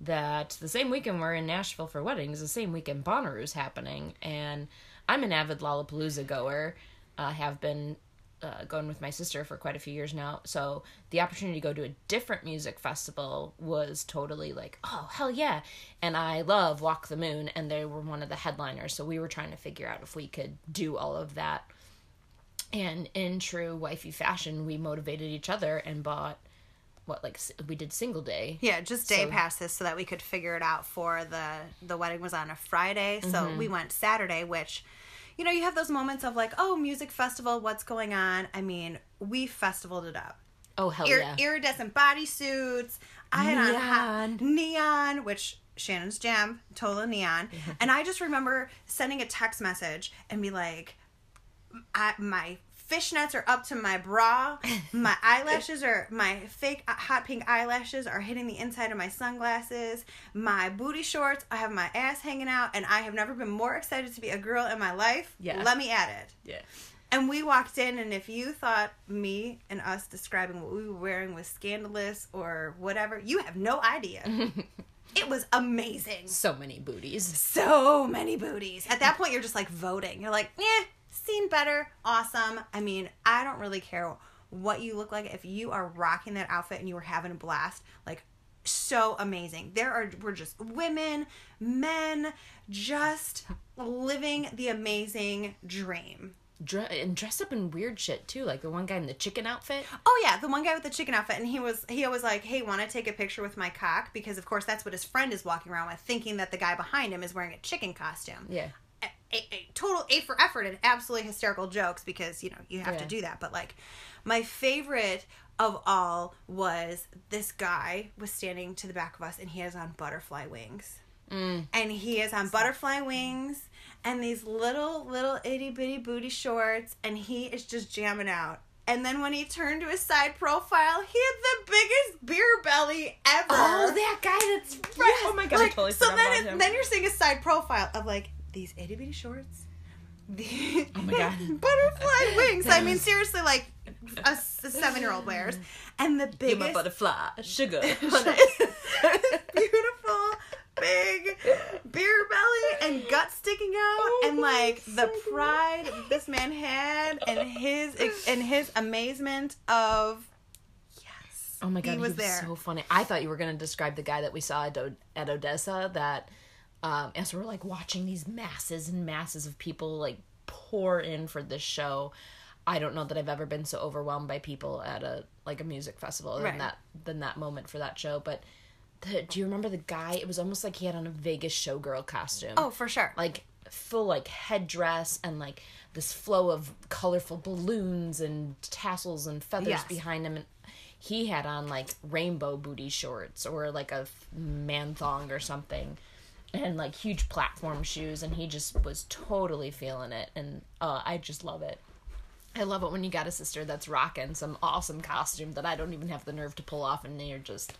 Speaker 1: that the same weekend we're in Nashville for weddings, the same weekend Bonnaroo's happening, and I'm an avid Lollapalooza goer. uh, have been uh, going with my sister for quite a few years now. So the opportunity to go to a different music festival was totally like, oh hell yeah! And I love Walk the Moon, and they were one of the headliners. So we were trying to figure out if we could do all of that. And in true wifey fashion, we motivated each other and bought what like we did single day.
Speaker 2: Yeah, just day
Speaker 1: So-
Speaker 2: passes so that we could figure it out for the the wedding was on a Friday, so
Speaker 1: Mm-hmm.
Speaker 2: we went Saturday, which you know, you have those moments of like, oh, music festival, what's going on? I mean, we festivaled it up.
Speaker 1: Oh hell
Speaker 2: Ir-
Speaker 1: yeah!
Speaker 2: Iridescent bodysuits. I had on hot
Speaker 1: Neon.
Speaker 2: neon, which Shannon's jam, total neon. [LAUGHS] and I just remember sending a text message and be like, I, my fishnets are up to my bra. [LAUGHS] My eyelashes are my fake uh, hot pink eyelashes are hitting the inside of my sunglasses. My booty shorts, I have my ass hanging out, and I have never been more excited to be a girl in my life.
Speaker 1: Yeah.
Speaker 2: Let me add it.
Speaker 1: yeah.
Speaker 2: And we walked in, and if you thought me and us describing what we were wearing was scandalous or whatever, you have no idea. [LAUGHS] it was amazing.
Speaker 1: So many booties.
Speaker 2: So many booties. At that point, you're just like voting. You're like, eh, seen better, awesome. I mean, I don't really care what you look like. If you are rocking that outfit and you were having a blast, like, so amazing. There are we're just women, men, just living the amazing dream.
Speaker 1: dre- and dressed up in weird shit too, like the one guy in the chicken outfit.
Speaker 2: Oh yeah, the one guy with the chicken outfit, and he was he was like, "Hey, want to take a picture with my cock?" Because of course that's what his friend is walking around with, thinking that the guy behind him is wearing a chicken costume.
Speaker 1: Yeah.
Speaker 2: A, a, total A for effort and absolutely hysterical jokes because you know you have to do that. But like, my favorite of all was this guy was standing to the back of us, and he has on butterfly wings. Mm. and he is on butterfly wings and these little little itty bitty booty shorts and he is just jamming out and then when he turned to his side profile he had the biggest beer belly ever
Speaker 1: Oh, that guy that's
Speaker 2: Right.
Speaker 1: Oh my god, I
Speaker 2: Like,
Speaker 1: totally
Speaker 2: so then it, then you're seeing a side profile of like these itty bitty shorts the [LAUGHS]
Speaker 1: Oh my God. [LAUGHS]
Speaker 2: butterfly [LAUGHS] wings i mean seriously like a, seven year old wears and the
Speaker 1: You're my
Speaker 2: biggest
Speaker 1: butterfly, sugar.
Speaker 2: beautiful big beer belly and gut sticking out
Speaker 1: Oh
Speaker 2: and like the pride that this man had and his and his amazement of yes
Speaker 1: Oh my god,
Speaker 2: he was
Speaker 1: was
Speaker 2: there
Speaker 1: so funny. I thought you were going to describe the guy that we saw at, O- at Odessa. That um, as we're like watching these masses and masses of people like pour in for this show, I don't know that I've ever been so overwhelmed by people at a like a music festival than
Speaker 2: Right.
Speaker 1: that than that moment for that show. But the, do you remember the guy? It was almost like he had on a Vegas showgirl costume
Speaker 2: oh for sure
Speaker 1: like full like headdress and like this flow of colorful balloons and tassels and feathers
Speaker 2: Yes.
Speaker 1: behind him and he had on like rainbow booty shorts or like a man thong or something and like huge platform shoes and he just was totally feeling it and uh, i just love it i love it when you got a sister that's rocking some awesome costume that i don't even have the nerve to pull off and you're just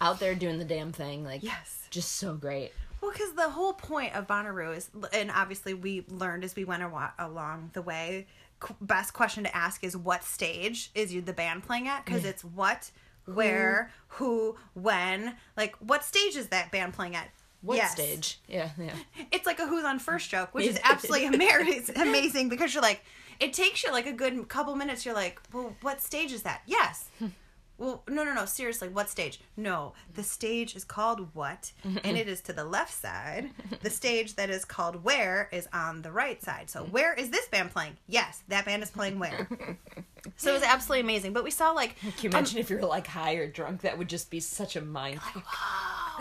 Speaker 1: out there doing the damn thing like
Speaker 2: Yes.
Speaker 1: just so great
Speaker 2: Well, because the whole point of Bonnaroo is, and obviously we learned as we went along the way. qu- Best question to ask is what stage is you the band playing at? Because it's what, where, who, when. Like, what stage is that band playing at?
Speaker 1: What
Speaker 2: Yes.
Speaker 1: stage yeah yeah [LAUGHS]
Speaker 2: It's like a who's on first joke, which is [LAUGHS] absolutely amazing, [LAUGHS] amazing because you're like, it takes you like a good couple minutes. You're like, well, what stage is that? Yes. Well, no, no, no. Seriously, what stage? No, the stage is called what, and it is to the left side. The stage that is called where is on the right side. So, where is this band playing? Yes, that band is playing where. so it was absolutely amazing. But we saw like,
Speaker 1: Can you um, imagine if you were like high or drunk? That would just be such a mind.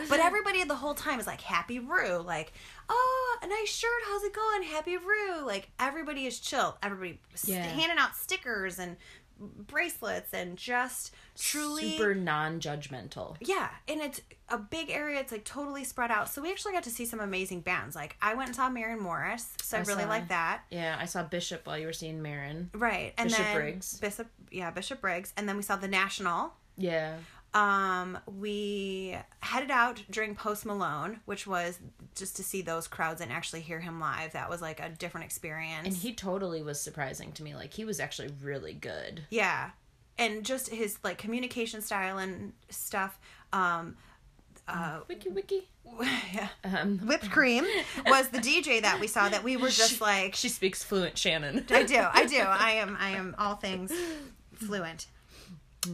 Speaker 2: But everybody the whole time is like happy Roo, like, oh, a nice shirt, how's it going, happy Roo? Like everybody is chill. Everybody st- handing out stickers and bracelets and just truly
Speaker 1: Super non-judgmental.
Speaker 2: yeah and it's a big area it's like totally spread out so we actually got to see some amazing bands like i went and saw Maren morris so i,
Speaker 1: I
Speaker 2: really like that
Speaker 1: Yeah, I saw Bishop while you were seeing Maren.
Speaker 2: right and
Speaker 1: Bishop
Speaker 2: then
Speaker 1: Briggs.
Speaker 2: bishop yeah bishop briggs and then we saw the national
Speaker 1: Yeah.
Speaker 2: Um we headed out during post malone which was just to see those crowds and actually hear him live that was like a different experience
Speaker 1: And he totally was surprising to me. Like he was actually really good.
Speaker 2: yeah and just his like communication style and stuff um uh
Speaker 1: Wiki wiki. [LAUGHS]
Speaker 2: yeah
Speaker 1: Um,
Speaker 2: whipped cream was the dj that we saw that we were [LAUGHS] just like
Speaker 1: she speaks fluent Shannon.
Speaker 2: I do. I do. [LAUGHS] I am. I am all things fluent.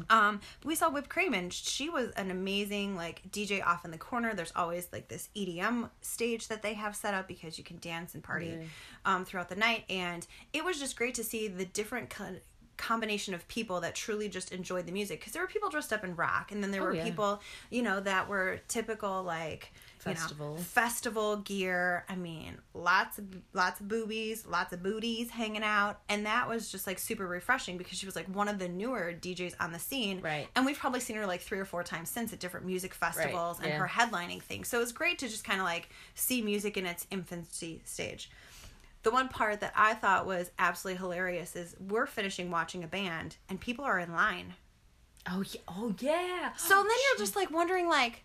Speaker 2: Um, we saw whipped cream, and she was an amazing like DJ off in the corner. There's always like this EDM stage that they have set up because you can dance and party
Speaker 1: Yeah.
Speaker 2: um, throughout the night, and it was just great to see the different. Co- combination of people that truly just enjoyed the music because there were people dressed up in rock and then there
Speaker 1: Oh,
Speaker 2: were
Speaker 1: yeah.
Speaker 2: people you know that were typical like you know,
Speaker 1: Festival.
Speaker 2: festival gear. I mean, lots of lots of boobies, lots of booties hanging out, and that was just like super refreshing because she was like one of the newer DJs on the scene,
Speaker 1: Right.
Speaker 2: And we've probably seen her like three or four times since at different music festivals and
Speaker 1: yeah.
Speaker 2: her headlining things. So it was great to just kind of like see music in its infancy stage. The one part that I thought was absolutely hilarious is we're finishing watching a band and people are in line.
Speaker 1: Oh yeah. Oh yeah.
Speaker 2: So then oh, you're just like wondering like,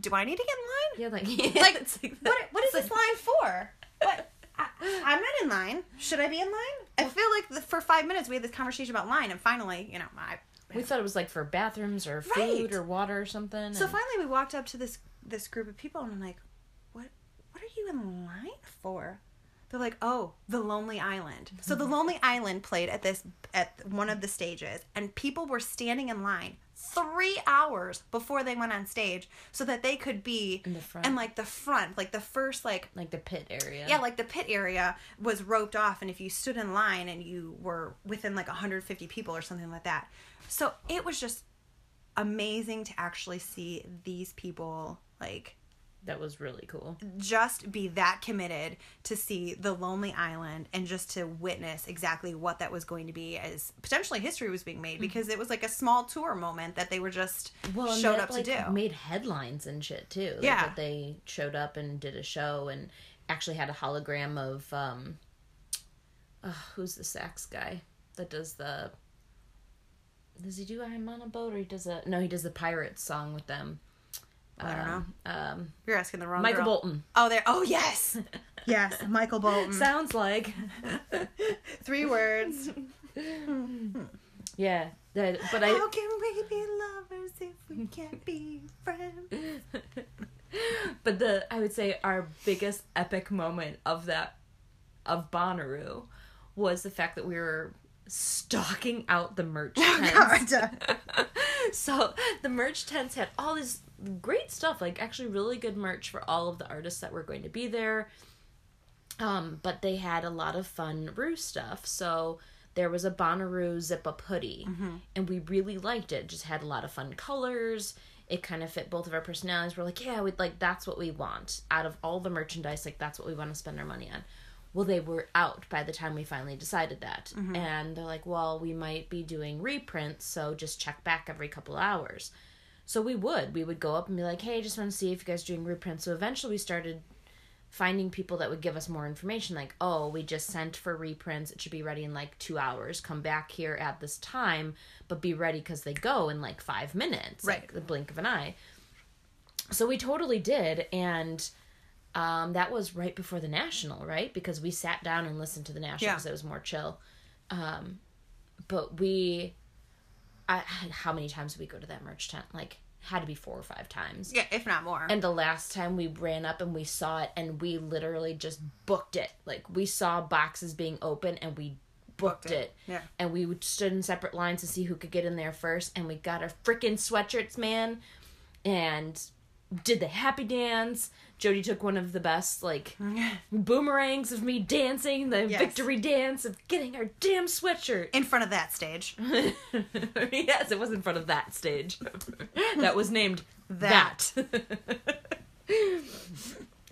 Speaker 2: do I need to get in line?
Speaker 1: Yeah, like [LAUGHS]
Speaker 2: like,
Speaker 1: like
Speaker 2: what, what is this line for? What? I, I'm not in line. Should I be in line? I feel like the, for five minutes we had this conversation about line, and finally, you know, I.
Speaker 1: We thought it was like for bathrooms or food
Speaker 2: Right.
Speaker 1: or water or something.
Speaker 2: So
Speaker 1: and-
Speaker 2: finally, we walked up to this this group of people, and I'm like, "What? What are you in line for?" They're like, "Oh, the Lonely Island." So the mm-hmm. Lonely Island played at this at one of the stages, and people were standing in line three hours before they went on stage so that they could be
Speaker 1: In the front.
Speaker 2: and like the front, like the first like
Speaker 1: like the pit area.
Speaker 2: yeah, like the pit area was roped off, and if you stood in line and you were within like 150 people or something like that, so it was just amazing to actually see these people like
Speaker 1: that was really cool.
Speaker 2: just be that committed to see the lonely island and just to witness exactly what that was going to be as potentially history was being made because it was like a small tour moment that they were just
Speaker 1: Well,
Speaker 2: showed
Speaker 1: that,
Speaker 2: up
Speaker 1: like,
Speaker 2: to do
Speaker 1: Made headlines and shit too. Like,
Speaker 2: Yeah.
Speaker 1: that they showed up and did a show and actually had a hologram of um, uh, who's the sax guy that does the. Does he do I'm on a boat or he does a no? He does the pirates song with them.
Speaker 2: I don't know.
Speaker 1: Um,
Speaker 2: you're asking the wrong
Speaker 1: Michael
Speaker 2: girl.
Speaker 1: Bolton
Speaker 2: oh there oh yes [LAUGHS] yes Michael Bolton
Speaker 1: sounds like. [LAUGHS]
Speaker 2: three words
Speaker 1: Yeah, that, but I
Speaker 2: how can we be lovers if we can't be friends [LAUGHS]
Speaker 1: but the I would say our biggest epic moment of that of Bonnaroo was the fact that we were stalking out the merch tents. [LAUGHS] So the merch tents had all this great stuff, like actually really good merch for all of the artists that were going to be there. Um, but they had a lot of fun Roo stuff. So there was a Bonnaroo zip up hoodie, and we really liked it. Just had a lot of fun colors. It kind of fit both of our personalities. We're like, yeah, we'd like that's what we want out of all the merchandise. Like that's what we want to spend our money on. Well, they were out by the time we finally decided that, mm-hmm. and they're like, well, we might be doing reprints, so just check back every couple hours. So we would. We would go up and be like, hey, I just want to see if you guys are doing reprints. So eventually we started finding people that would give us more information like, oh, we just sent for reprints. It should be ready in like two hours. Come back here at this time, but be ready because they go in like five minutes.
Speaker 2: Right.
Speaker 1: Like the blink of an eye. So we totally did. And um, that was right before the National, right? Because we sat down and listened to the National
Speaker 2: Yeah.
Speaker 1: because it was more chill. Um, but we, I, how many times did we go to that merch tent? Like, had to be four or five times.
Speaker 2: yeah if not more
Speaker 1: And the last time we ran up and we saw it and we literally just booked it. Like we saw boxes being open and we booked,
Speaker 2: Booked it.
Speaker 1: it.
Speaker 2: Yeah.
Speaker 1: And we stood in separate lines to see who could get in there first and we got our freaking sweatshirts, man. And did the happy dance. Jody took one of the best like [LAUGHS] boomerangs of me dancing, the
Speaker 2: Yes.
Speaker 1: victory dance of getting our damn sweatshirt.
Speaker 2: in front of that stage [LAUGHS]
Speaker 1: yes, it was in front of that stage. [LAUGHS] that was named
Speaker 2: That.
Speaker 1: that.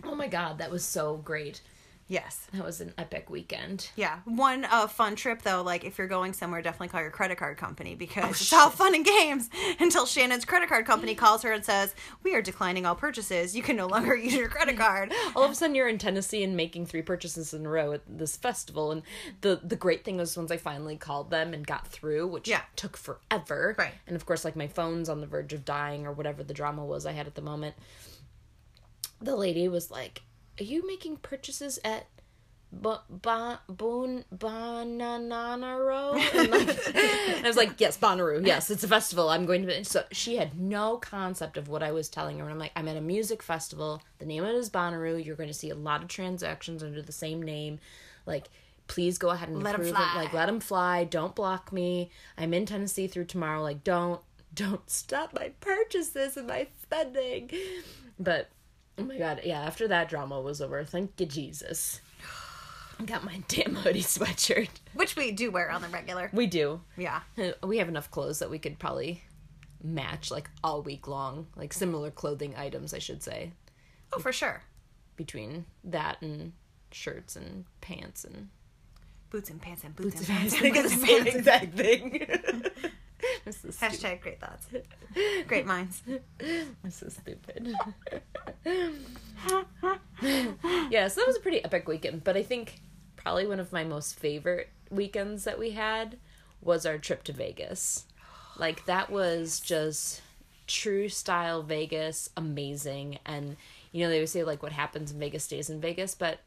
Speaker 1: oh my god, that was so great.
Speaker 2: Yes
Speaker 1: That was an epic weekend.
Speaker 2: Yeah, one uh, fun trip though. Like if you're going somewhere, definitely call your credit card company because
Speaker 1: Oh,
Speaker 2: it's all fun and games [LAUGHS] until Shannon's credit card company calls her and says, "We are declining all purchases. You can no longer use your credit [LAUGHS] card."
Speaker 1: All of a sudden, you're in Tennessee and making three purchases in a row at this festival. And the the great thing was once I finally called them and got through, which
Speaker 2: Yeah.
Speaker 1: took forever.
Speaker 2: Right.
Speaker 1: And of course, like my phone's on the verge of dying or whatever the drama was I had at the moment. The lady was like, "Are you making purchases at?" Boon banana [LAUGHS] and, like, and I was like yes Bonnaroo yes it's a festival I'm going to so she had no concept of what I was telling her and I'm like I'm at a music festival the name of it is Bonnaroo you're going to see a lot of transactions under the same name like please go ahead and
Speaker 2: Let 'em
Speaker 1: approve
Speaker 2: fly.
Speaker 1: it like let them fly don't block me I'm in Tennessee through tomorrow like don't don't stop my purchases and my spending but oh my god yeah after that drama was over thank you Jesus I [SIGHS] got my damn hoodie sweatshirt.
Speaker 2: Which we do wear on the regular.
Speaker 1: We do.
Speaker 2: Yeah.
Speaker 1: We have enough clothes that we could probably match like all week long, like similar clothing items, I should say,
Speaker 2: Oh, for sure.
Speaker 1: between that and shirts and pants and
Speaker 2: Boots and pants and boots,
Speaker 1: boots
Speaker 2: and
Speaker 1: and
Speaker 2: pants
Speaker 1: pants. [LAUGHS]
Speaker 2: and
Speaker 1: Like
Speaker 2: boots
Speaker 1: the
Speaker 2: and
Speaker 1: same
Speaker 2: pants.
Speaker 1: exact thing. [LAUGHS] [LAUGHS] this is stupid.
Speaker 2: Hashtag great thoughts. Great minds. [LAUGHS]
Speaker 1: This is stupid. [LAUGHS] yeah, so that was a pretty epic weekend, but I think probably one of my most favorite weekends that we had was our trip to Vegas. [GASPS] Like that was just true style Vegas, amazing. And you know, they would say like what happens in Vegas stays in Vegas, but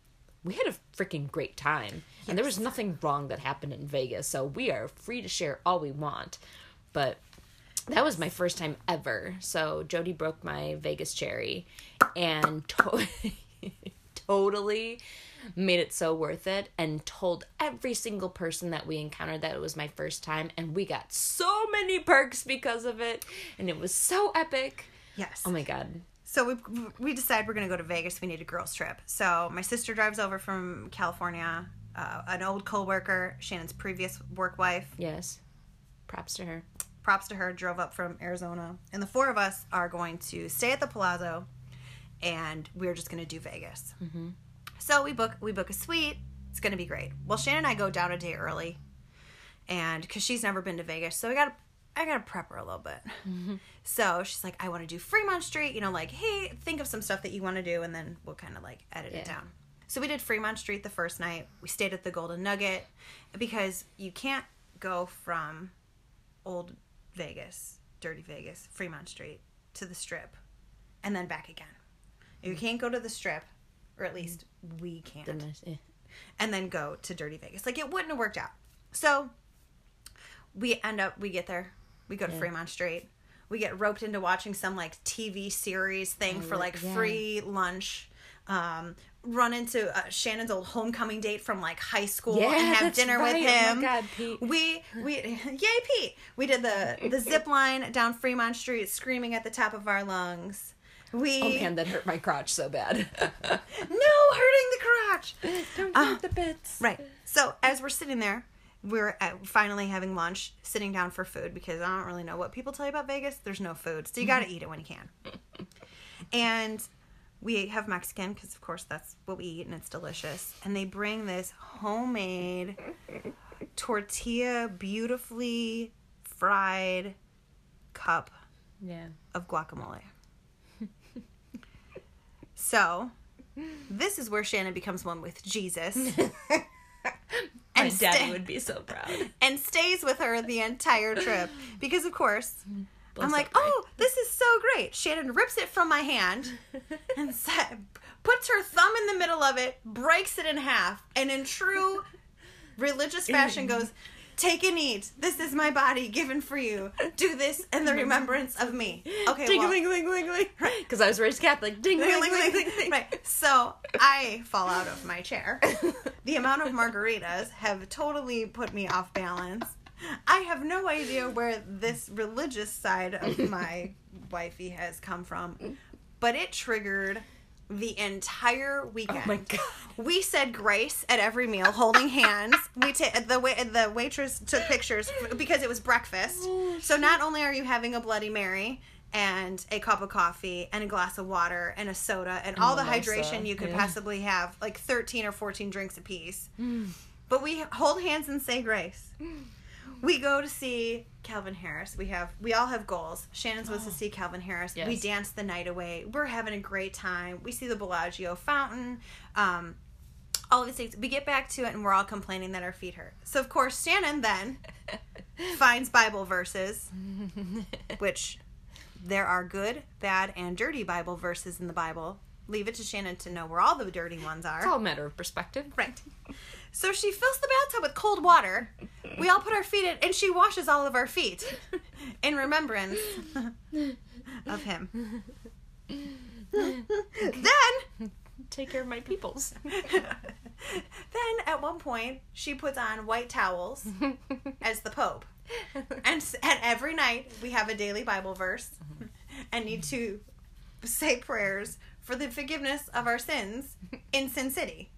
Speaker 1: we had a freaking great time. And there was nothing wrong that happened in Vegas, so we are free to share all we want. But that was my first time ever. So Jody broke my Vegas cherry and to- [LAUGHS] totally made it so worth it and told every single person that we encountered that it was my first time and we got so many perks because of it and it was so epic.
Speaker 2: Yes.
Speaker 1: Oh my god.
Speaker 2: So we we decide we're gonna go to Vegas. We need a girls trip. So my sister drives over from California. Uh, an old coworker, Shannon's previous work wife.
Speaker 1: Yes. Props to her.
Speaker 2: Props to her. Drove up from Arizona, and the four of us are going to stay at the Palazzo, and we're just gonna do Vegas. Mm-hmm. So we book we book a suite. It's gonna be great. Well, Shannon and I go down a day early, and because she's never been to Vegas, so we got to I gotta prep her a little bit. So she's like, I want to do Fremont Street. You know, like, hey, think of some stuff that you want to do, and then we'll kind of like edit it down. So we did Fremont Street the first night. We stayed at the Golden Nugget because you can't go from old Vegas, dirty Vegas, Fremont Street to the Strip, and then back again. You can't go to the Strip, or at least we can't and then go to Dirty Vegas. Like it wouldn't have worked out. So we end up we get there. We go to
Speaker 1: Yeah.
Speaker 2: Fremont Street. We get roped into watching some like TV series thing for like
Speaker 1: yeah.
Speaker 2: free lunch. Um, run into uh, Shannon's old homecoming date from like high school
Speaker 1: Yeah,
Speaker 2: and have dinner
Speaker 1: right.
Speaker 2: with
Speaker 1: Oh my
Speaker 2: him.
Speaker 1: God, Pete.
Speaker 2: We we [LAUGHS] yay Pete. We did the the [LAUGHS] zip line down Fremont Street, screaming at the top of our lungs. We
Speaker 1: Oh man, that hurt my crotch so bad. [LAUGHS]
Speaker 2: no hurting the crotch.
Speaker 1: Don't
Speaker 2: Uh,
Speaker 1: hurt the bits.
Speaker 2: Right. So as we're sitting there, we're at, finally having lunch, sitting down for food because I don't really know what people tell you about Vegas. There's no food, so you got to eat it when you can. And we have Mexican because, of course, that's what we eat and it's delicious. And they bring this homemade tortilla, beautifully fried cup
Speaker 1: Yeah.
Speaker 2: of guacamole. so, this is where Shannon becomes one with Jesus. [LAUGHS]
Speaker 1: My
Speaker 2: And
Speaker 1: daddy
Speaker 2: stay-
Speaker 1: would be so proud. [LAUGHS]
Speaker 2: and stays with her the entire trip because of course I'm like, oh, this is so great. Shannon rips it from my hand and sa- puts her thumb in the middle of it, breaks it in half, and in true religious fashion goes, Take and eat. This is my body given for you. Do this in the remembrance of me. Okay,
Speaker 1: Ding
Speaker 2: well,
Speaker 1: ling ling ling ling. Because [LAUGHS] I was raised Catholic. Ding ling ling ling ling. ling.
Speaker 2: Right. So I fall out of my chair. [LAUGHS] The amount of margaritas have totally put me off balance. I have no idea where this religious side of [LAUGHS] my wifey has come from, but it triggered the entire weekend.
Speaker 1: Oh my God.
Speaker 2: We said grace at every meal, holding hands. We ta- the wa- the waitress took pictures because it was breakfast. Oh, so not only are you having a Bloody Mary and a cup of coffee and a glass of water and a soda and oh, all the
Speaker 1: mimosa,
Speaker 2: hydration you could
Speaker 1: yeah.
Speaker 2: possibly have, like thirteen or fourteen drinks apiece. Mm. But we hold hands and say grace. Mm. We go to see Calvin Harris. We have we all have goals. Shannon's was to see Calvin Harris. We dance the night away. We're having a great time. We see the Bellagio fountain. Um, all of these things. We get back to it and we're all complaining that our feet hurt. So of course Shannon then [LAUGHS] finds Bible verses, which there are good, bad, and dirty Bible verses in the Bible. Leave it to Shannon to know where all the dirty ones are.
Speaker 1: It's all a matter of perspective.
Speaker 2: Right. So she fills the bathtub with cold water. We all put our feet in, and she washes all of our feet in remembrance of him. then,
Speaker 1: Take care of my peoples.
Speaker 2: then at one point, she puts on white towels as the Pope. And, and every night, we have a daily Bible verse and need to say prayers for the forgiveness of our sins in Sin City.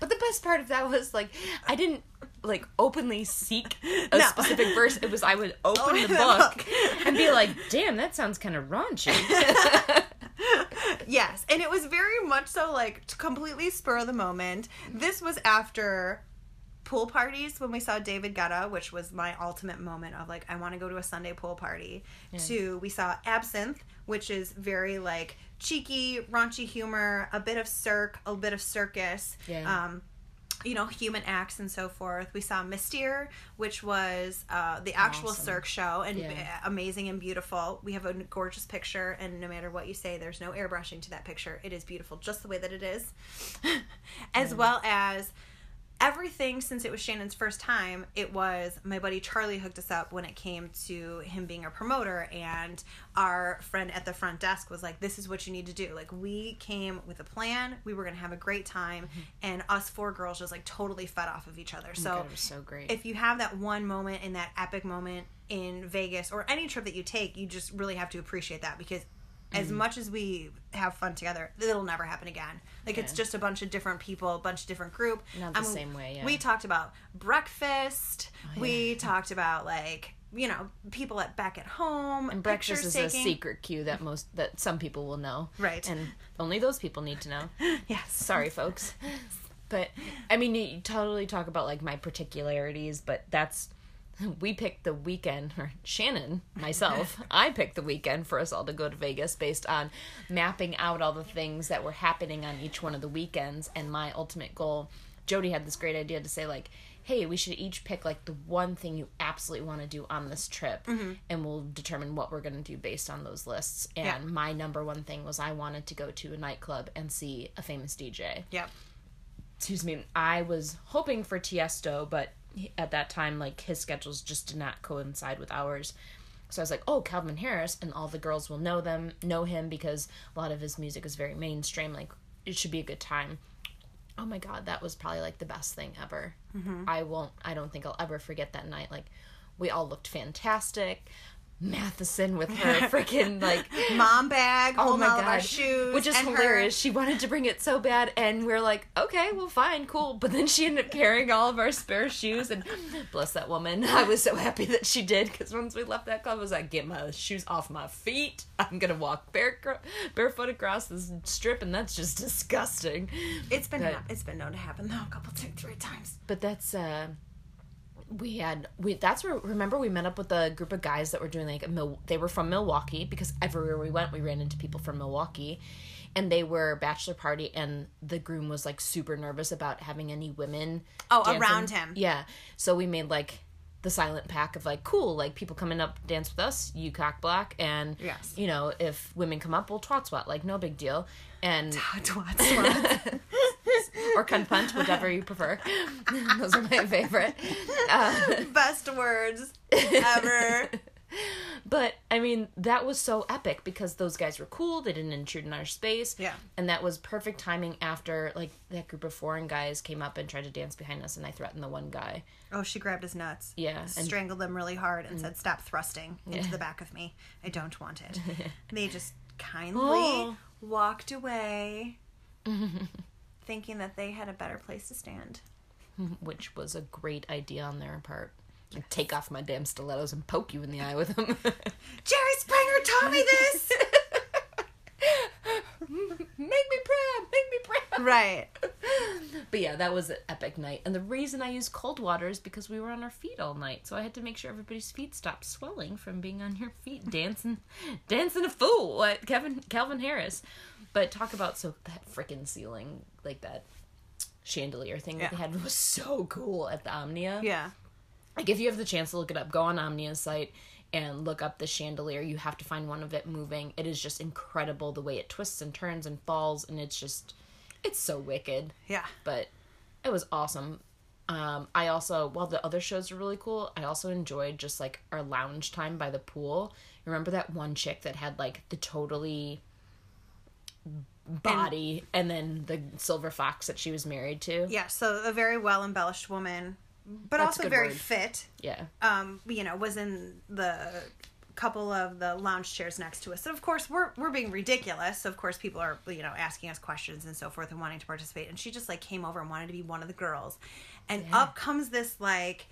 Speaker 1: But the best part of that was like I didn't like openly seek a
Speaker 2: No.
Speaker 1: specific verse. It was I would open
Speaker 2: Open
Speaker 1: the book
Speaker 2: book.
Speaker 1: and be like, [LAUGHS] "Damn, that sounds kind of raunchy." [LAUGHS]
Speaker 2: yes, and it was very much so like completely spur of the moment. This was after pool parties when we saw David Guetta, which was my ultimate moment of like I want to go to a Sunday pool party. To we saw Absinthe, which is very like cheeky, raunchy humor, a bit of cirque, a bit of circus.
Speaker 1: Yeah.
Speaker 2: Um, you know, human acts and so forth. We saw Mystere, which was uh, the actual
Speaker 1: Awesome.
Speaker 2: cirque show and
Speaker 1: Yeah.
Speaker 2: amazing and beautiful. We have a gorgeous picture, and no matter what you say, there's no airbrushing to that picture. It is beautiful just the way that it is. [LAUGHS] as well as everything since it was Shannon's first time, it was my buddy Charlie hooked us up when it came to him being a promoter, and our friend at the front desk was like, "This is what you need to do." Like we came with a plan. We were gonna have a great time, mm-hmm. and us four girls just like totally fed off of each other. Oh so
Speaker 1: God, it was so great.
Speaker 2: if you have that one moment in that epic moment in Vegas or any trip that you take, you just really have to appreciate that because as
Speaker 1: Mm.
Speaker 2: much as we have fun together, it'll never happen again. Like it's just a bunch of different people, a bunch of different group.
Speaker 1: Not the same way, yeah.
Speaker 2: We talked about breakfast.
Speaker 1: Oh,
Speaker 2: We [LAUGHS] talked about like you know people at back at home.
Speaker 1: and breakfast is
Speaker 2: taking.
Speaker 1: a secret cue that most that some people will know.
Speaker 2: Right.
Speaker 1: And only those people need to know. [LAUGHS]
Speaker 2: Yes.
Speaker 1: Sorry, folks. [LAUGHS] But I mean, you totally talk about like my particularities, but that's [LAUGHS] we picked the weekend, or Shannon, myself, [LAUGHS] I picked the weekend for us all to go to Vegas based on mapping out all the things that were happening on each one of the weekends. And my ultimate goal, Jody had this great idea to say, like, hey, we should each pick like the one thing you absolutely want to do on this trip, mm-hmm. and we'll determine what we're going to do based on those lists. And
Speaker 2: Yeah.
Speaker 1: my number one thing was I wanted to go to a nightclub and see a famous DJ
Speaker 2: Yep.
Speaker 1: excuse me i was hoping for tiesto but at that time like his schedules just did not coincide with ours. So i was like oh calvin harris and all the girls will know them know him because a lot of his music is very mainstream like it should be a good time. Oh my god that was probably like the best thing ever. Mm-hmm. I won't i don't think i'll ever forget that night. Like we all looked fantastic matheson with her [LAUGHS] freaking like
Speaker 2: Mom bag,
Speaker 1: Oh my god,
Speaker 2: shoes,
Speaker 1: which is
Speaker 2: and her-
Speaker 1: hilarious. She wanted to bring it so bad, and we are like, okay, well, fine, cool. But then she ended up carrying all of our spare shoes, and bless that woman. I was so happy that she did because once we left that club, I was like, get my shoes off my feet. I'm gonna walk bare barefoot across this strip, and that's just disgusting.
Speaker 2: It's been
Speaker 1: But-
Speaker 2: it's been known to happen though a couple two three times.
Speaker 1: But that's uh we had we that's where remember we met up with a group of guys that were doing like a Mil- they were from Milwaukee because everywhere we went we ran into people from Milwaukee and they were bachelor party and the groom was like super nervous about having any women
Speaker 2: Oh,
Speaker 1: dancing.
Speaker 2: around him.
Speaker 1: yeah so we made like the silent pack of like cool like people coming up dance with us you cock block and
Speaker 2: Yes.
Speaker 1: you know if women come up we'll twat swat like no big deal and [LAUGHS]
Speaker 2: Twat, [LAUGHS] [LAUGHS]
Speaker 1: or cunt punt whichever you prefer [LAUGHS] those are my favorite uh,
Speaker 2: Best words ever. [LAUGHS]
Speaker 1: But I mean, that was so epic because those guys were cool. They didn't intrude in our space.
Speaker 2: Yeah.
Speaker 1: And that was perfect timing after like that group of foreign guys came up and tried to dance behind us, and I threatened the one guy.
Speaker 2: Oh, she grabbed his nuts.
Speaker 1: Yeah, and-
Speaker 2: Strangled them really hard and said, Stop thrusting into
Speaker 1: Yeah.
Speaker 2: the back of me. I don't want it. they just kindly
Speaker 1: Oh.
Speaker 2: walked away, thinking that they had a better place to stand. [LAUGHS]
Speaker 1: which was a great idea on their part. Like, take off my damn stilettos and poke you in the eye with them. [LAUGHS]
Speaker 2: Jerry Springer taught me this! [LAUGHS]
Speaker 1: make me proud, make me proud.
Speaker 2: right.
Speaker 1: But yeah, that was an epic night. And the reason I used cold water is because we were on our feet all night. So I had to make sure everybody's feet stopped swelling from being on your feet dancing dancing a fool at Kevin Calvin Harris. But talk about so that freaking ceiling, like that chandelier thing that they had was [LAUGHS] so cool at the Omnia.
Speaker 2: Yeah.
Speaker 1: Like if you have the chance to look it up, go on Omnia's site and look up the chandelier. You have to find one of it moving. It is just incredible the way it twists and turns and falls and it's just it's so wicked
Speaker 2: Yeah.
Speaker 1: but it was awesome. Um, I also, while the other shows were really cool, I also enjoyed just like our lounge time by the pool. Remember that one chick that had like the totally body and, then the silver fox that she was married to?
Speaker 2: Yeah, so a very well embellished woman, but
Speaker 1: That's
Speaker 2: also very
Speaker 1: word.
Speaker 2: fit.
Speaker 1: Yeah.
Speaker 2: um, you know, was in the couple of the lounge chairs next to us. So of course we're we're being ridiculous. So of course people are you know asking us questions and so forth and wanting to participate. And she just like came over and wanted to be one of the girls. And
Speaker 1: Yeah.
Speaker 2: up comes this like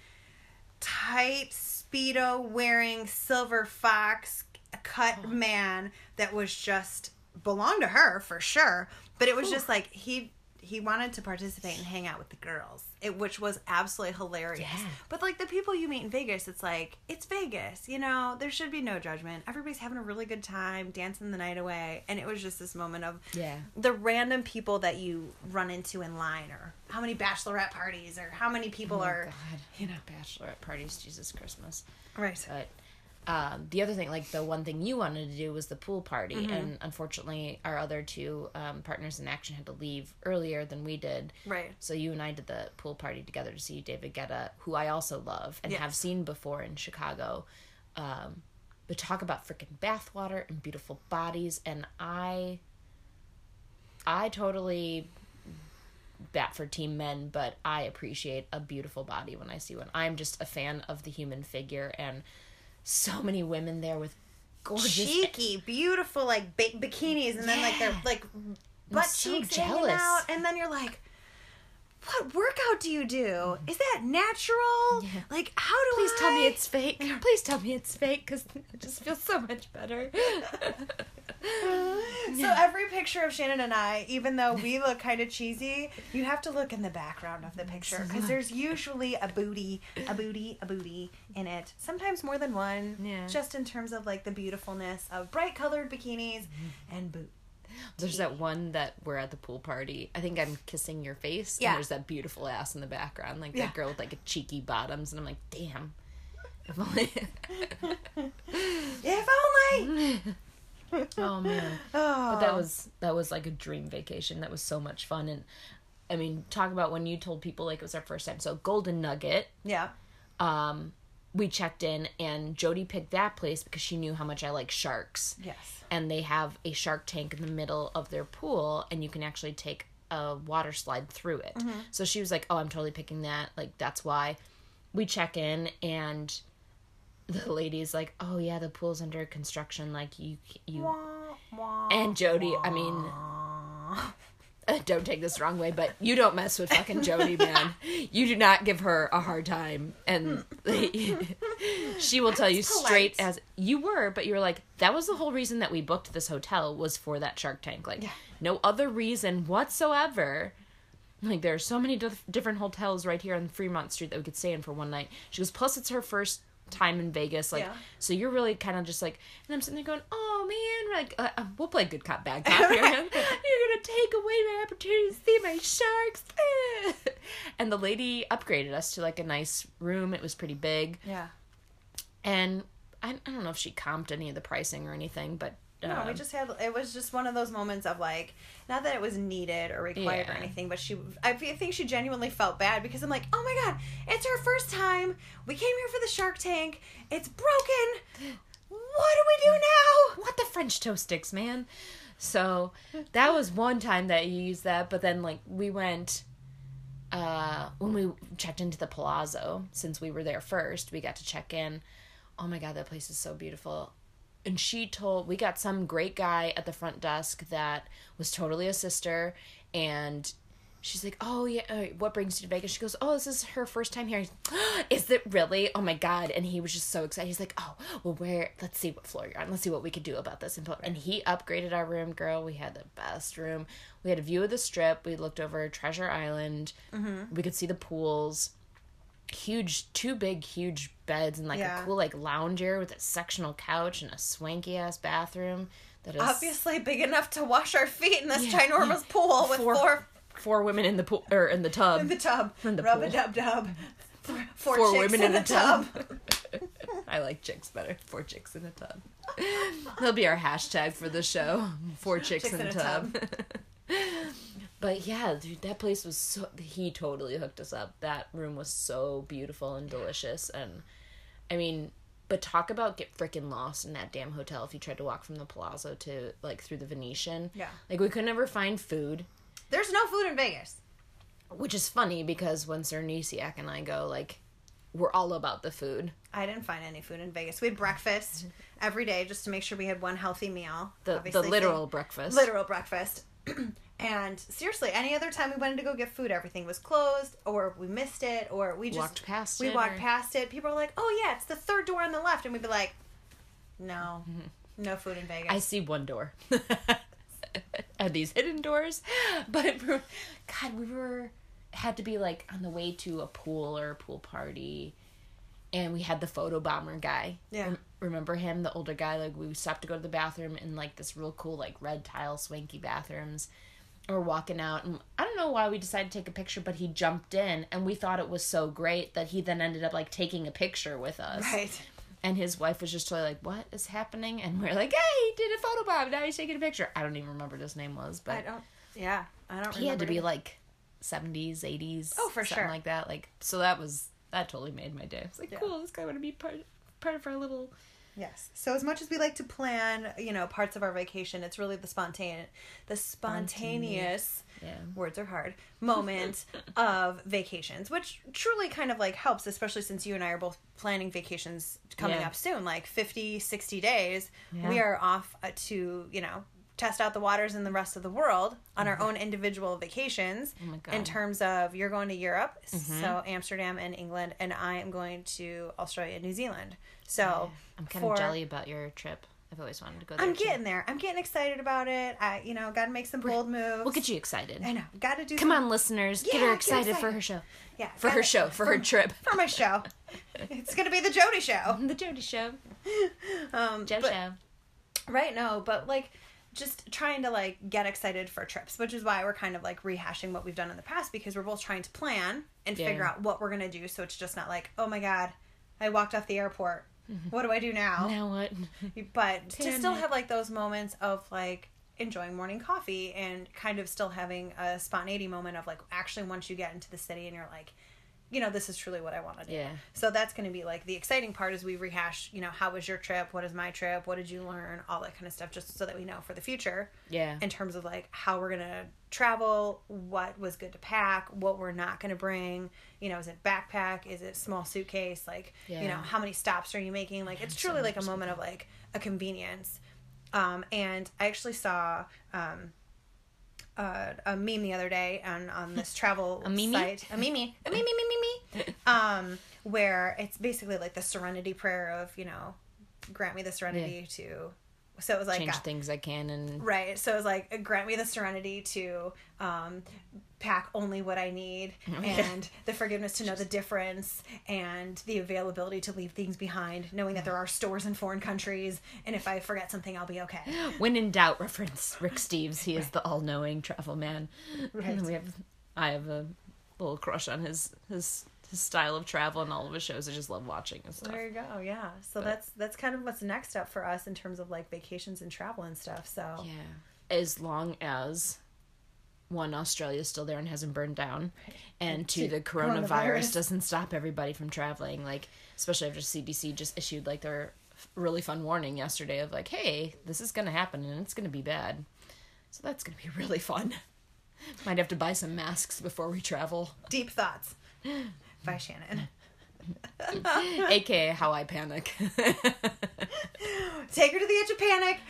Speaker 2: tight speedo wearing silver fox cut man that was just belonged to her for sure. But it was just like he he wanted to participate and hang out with the girls, it, which was absolutely hilarious.
Speaker 1: Yeah.
Speaker 2: But like the people you meet in Vegas, it's like it's Vegas, you know. There should be no judgment. Everybody's having a really good time, dancing the night away, and it was just this moment of
Speaker 1: Yeah.
Speaker 2: the random people that you run into in line, or how many bachelorette parties, or how many people
Speaker 1: Oh,
Speaker 2: are
Speaker 1: God. You know, bachelorette parties, Jesus Christmas.
Speaker 2: right.
Speaker 1: But um, the other thing, like the one thing you wanted to do was the pool party,
Speaker 2: Mm-hmm.
Speaker 1: and unfortunately, our other two um, partners in action had to leave earlier than we did.
Speaker 2: Right.
Speaker 1: So you and I did the pool party together to see David Guetta, who I also love and
Speaker 2: Yes.
Speaker 1: have seen before in Chicago. Um, but talk about freaking bathwater and beautiful bodies, and I, I totally bat for team men, but I appreciate a beautiful body when I see one. I'm just a fan of the human figure, and so many women there with gorgeous.
Speaker 2: cheeky, beautiful like ba- bikinis, and then like they're like butt
Speaker 1: so
Speaker 2: cheeks hanging
Speaker 1: jealous.
Speaker 2: out, and then you're like, "What workout do you do? Mm-hmm. Is that natural?
Speaker 1: Yeah.
Speaker 2: Like, how do
Speaker 1: Please tell me it's fake. [LAUGHS] Please tell me it's fake because [LAUGHS] it just feels so much better. [LAUGHS] [LAUGHS]
Speaker 2: So every picture of Shannon and I, even though we look kind of cheesy, you have to look in the background of the picture because there's usually a booty, a booty, a booty in it. Sometimes more than one.
Speaker 1: Yeah.
Speaker 2: Just in terms of like the beautifulness of bright colored bikinis mm-hmm. and boot.
Speaker 1: There's that one that we're at the pool party. I think I'm kissing your face.
Speaker 2: Yeah.
Speaker 1: And there's that beautiful ass in the background, like
Speaker 2: Yeah.
Speaker 1: that girl with like a cheeky bottoms, and I'm like, damn. If only. [LAUGHS]
Speaker 2: If only. [LAUGHS]
Speaker 1: oh man.
Speaker 2: Oh. [LAUGHS]
Speaker 1: But that was that was like a dream vacation. That was so much fun, and I mean, talk about when you told people like it was our first time. So Golden Nugget.
Speaker 2: yeah.
Speaker 1: um, we checked in and Jody picked that place because she knew how much I like sharks.
Speaker 2: Yes.
Speaker 1: And they have a shark tank in the middle of their pool and you can actually take a water slide through it. So she was like, "Oh, I'm totally picking that. Like that's why." We check in and the lady's like, "Oh yeah, the pool's under construction like you you and Jody, I mean, [LAUGHS]
Speaker 2: uh,
Speaker 1: don't take this the wrong way, but you don't mess with fucking Jody, [LAUGHS] man. You do not give her a hard time, and [LAUGHS] she will tell you straight as you were. But you were like, that was the whole reason that we booked this hotel was for that Shark Tank. Like,
Speaker 2: Yeah.
Speaker 1: no other reason whatsoever. Like, there are so many dif- different hotels right here on Fremont Street that we could stay in for one night. She goes, plus it's her first time in Vegas. Like,
Speaker 2: Yeah.
Speaker 1: so you're really kind of just like, and I'm sitting there going, oh man, We're like, uh, uh, we'll play good cop, bad cop [LAUGHS] here. [LAUGHS] You're gonna take away my opportunity to see my sharks. [LAUGHS] and the lady upgraded us to like a nice room. It was pretty big,
Speaker 2: Yeah.
Speaker 1: and I, I don't know if she comped any of the pricing or anything, but
Speaker 2: No, we
Speaker 1: um,
Speaker 2: just had. It was just one of those moments of like, not that it was needed or required or anything, but she. I think she genuinely felt bad because I'm like, oh my god, it's her first time. We came here for the Shark Tank. It's broken. What do we do now?
Speaker 1: what the French toast sticks, man. So that was one time that you used that, but then like we went uh when we checked into the Palazzo, since we were there first, we got to check in. Oh my god, that place is so beautiful. And she told we got some great guy at the front desk that was totally a sister and She's like, oh yeah, uh, what brings you to Vegas? She goes, oh, this is her first time here. [GASPS] is it really? Oh my god! And he was just so excited. He's like, oh, well, where? Let's see what floor you're on. Let's see what we could do about this. And, and he upgraded our room, girl. We had the best room. We had a view of the strip. We looked over Treasure Island. We could see the pools. Huge, two big, huge beds and like
Speaker 2: Yeah.
Speaker 1: a cool like lounger with a sectional couch and a swanky ass bathroom. That is
Speaker 2: Obviously, big enough to wash our feet in this
Speaker 1: Yeah.
Speaker 2: ginormous pool with
Speaker 1: Four-
Speaker 2: four,
Speaker 1: four women in the pool or in the tub.
Speaker 2: in the tub.
Speaker 1: In the
Speaker 2: Rub a dub dub. four, chicks
Speaker 1: women in
Speaker 2: the
Speaker 1: a tub. [LAUGHS] I like chicks better. Four chicks in a tub. That'll be our hashtag for the show. Four chicks, in, a tub. [LAUGHS] but yeah, dude, that place was so. He totally hooked us up. That room was so beautiful and delicious. And I mean, but talk about get freaking lost in that damn hotel if you tried to walk from the Palazzo to like through the Venetian.
Speaker 2: Yeah.
Speaker 1: Like we could never find food.
Speaker 2: There's no food in Vegas.
Speaker 1: Which is funny because when Sir Nisiak and I go, like, we're all about the food.
Speaker 2: I didn't find any food in Vegas. We had breakfast every day just to make sure we had one healthy meal.
Speaker 1: The the literal breakfast.
Speaker 2: literal breakfast. [CLEARS THROAT] and seriously, any other time we wanted to go get food, everything was closed, or we missed it, or we just
Speaker 1: Walked past
Speaker 2: We
Speaker 1: it,
Speaker 2: walked
Speaker 1: or-
Speaker 2: past it. People are like, "Oh yeah, it's the third door on the left," and we'd be like, "No, no food in Vegas."
Speaker 1: I see one door. [LAUGHS] Are these hidden doors? But God, we were had to be like on the way to a pool or a pool party, and we had the photo bomber guy.
Speaker 2: Yeah.
Speaker 1: Rem- remember him, the older guy? Like we stopped to go to the bathroom in like this real cool like red tile swanky bathrooms. Or walking out, and I don't know why we decided to take a picture, but he jumped in, and we thought it was so great that he then ended up like taking a picture with us.
Speaker 2: right.
Speaker 1: and his wife was just totally like, "What is happening?" And we're like, "Hey, he did a photo bomb. Now he's taking a picture." I don't even remember what his name was, but
Speaker 2: I don't. Yeah, I don't. Remember.
Speaker 1: He had to be
Speaker 2: either.
Speaker 1: like 70s 80s
Speaker 2: Oh, for
Speaker 1: something
Speaker 2: sure.
Speaker 1: like that like so that was that totally made my day i was like
Speaker 2: Yeah.
Speaker 1: cool this guy want to be part part of our little
Speaker 2: Yes. So as much as we like to plan, you know, parts of our vacation, it's really the spontaneous, the spontaneous.
Speaker 1: yeah
Speaker 2: Words are hard. Moment [LAUGHS] of vacations, which truly kind of like helps, especially since you and I are both planning vacations coming
Speaker 1: Yeah.
Speaker 2: up soon, like 50, 60 days. We are off uh, to, you know, test out the waters in the rest of the world on our own individual vacations
Speaker 1: Mm-hmm. Oh my God.
Speaker 2: in terms of you're going to Europe,
Speaker 1: Mm-hmm.
Speaker 2: so Amsterdam and England, and I am going to Australia and New Zealand. So
Speaker 1: i'm kind
Speaker 2: for-
Speaker 1: of jelly about your trip i've always wanted to go there
Speaker 2: I'm
Speaker 1: too.
Speaker 2: getting there. I'm getting excited about it. I, you know, got to make some bold moves.
Speaker 1: we'll get you excited
Speaker 2: I know. Got to do.
Speaker 1: come
Speaker 2: some-
Speaker 1: on listeners get
Speaker 2: Yeah,
Speaker 1: her
Speaker 2: get
Speaker 1: excited, for her show
Speaker 2: Yeah.
Speaker 1: for her
Speaker 2: gotta-
Speaker 1: show for her trip [LAUGHS]
Speaker 2: For my show. it's gonna be the Jody show. [LAUGHS]
Speaker 1: the jody show [LAUGHS]
Speaker 2: Um,
Speaker 1: joe
Speaker 2: but-
Speaker 1: show
Speaker 2: Right. No, but like. Just trying to like get excited for trips, which is why we're kind of like rehashing what we've done in the past because we're both trying to plan and
Speaker 1: Yeah.
Speaker 2: figure out what we're gonna do. So it's just not like, oh my god, I walked off the airport.
Speaker 1: Mm-hmm.
Speaker 2: What do I do now?
Speaker 1: now what
Speaker 2: but to still have like those moments of like enjoying morning coffee and kind of still having a spontaneity moment of like actually once you get into the city and you're like you know this is truly what i want to do
Speaker 1: Yeah.
Speaker 2: so that's going to be like the exciting part as we rehash you know how was your trip what is my trip what did you learn all that kind of stuff just so that we know for the future
Speaker 1: yeah
Speaker 2: in terms of like how we're gonna travel, what was good to pack, what we're not gonna bring. You know, is it backpack? Is it small suitcase? Like, you know, how many stops are you making? Like, it's
Speaker 1: so
Speaker 2: truly like a moment of like a convenience. Um, and I actually saw um, uh, a meme the other day on on this [LAUGHS] travel
Speaker 1: A meme?
Speaker 2: site, a meme, a meme, meme, meme, meme, [LAUGHS] um, where it's basically like the Serenity prayer of you know, grant me the serenity to. So it was like
Speaker 1: change
Speaker 2: uh,
Speaker 1: things i can and
Speaker 2: Right. So it was like grant me the serenity to um, pack only what I need [LAUGHS] and the forgiveness to know the difference and the availability to leave things behind, knowing that there are stores in foreign countries and if I forget something I'll be okay. [GASPS]
Speaker 1: when in doubt reference rick steves he is the all-knowing travel man
Speaker 2: Right.
Speaker 1: and [LAUGHS] we have i have a little crush on his his his style of travel and all of his shows i just love watching and stuff
Speaker 2: There you go. Yeah. So that's that's kind of what's next up for us in terms of like vacations and travel and stuff. So
Speaker 1: yeah as long as one australia's still there and hasn't burned down and two the coronavirus,
Speaker 2: coronavirus.
Speaker 1: doesn't stop everybody from traveling like especially after cdc just issued like their really fun warning yesterday of like hey this is gonna happen and it's gonna be bad so that's gonna be [LAUGHS] really fun might have to buy some masks before we travel
Speaker 2: deep thoughts [LAUGHS] by Shannon. [LAUGHS]
Speaker 1: aka how i panic
Speaker 2: Take her to the edge of panic,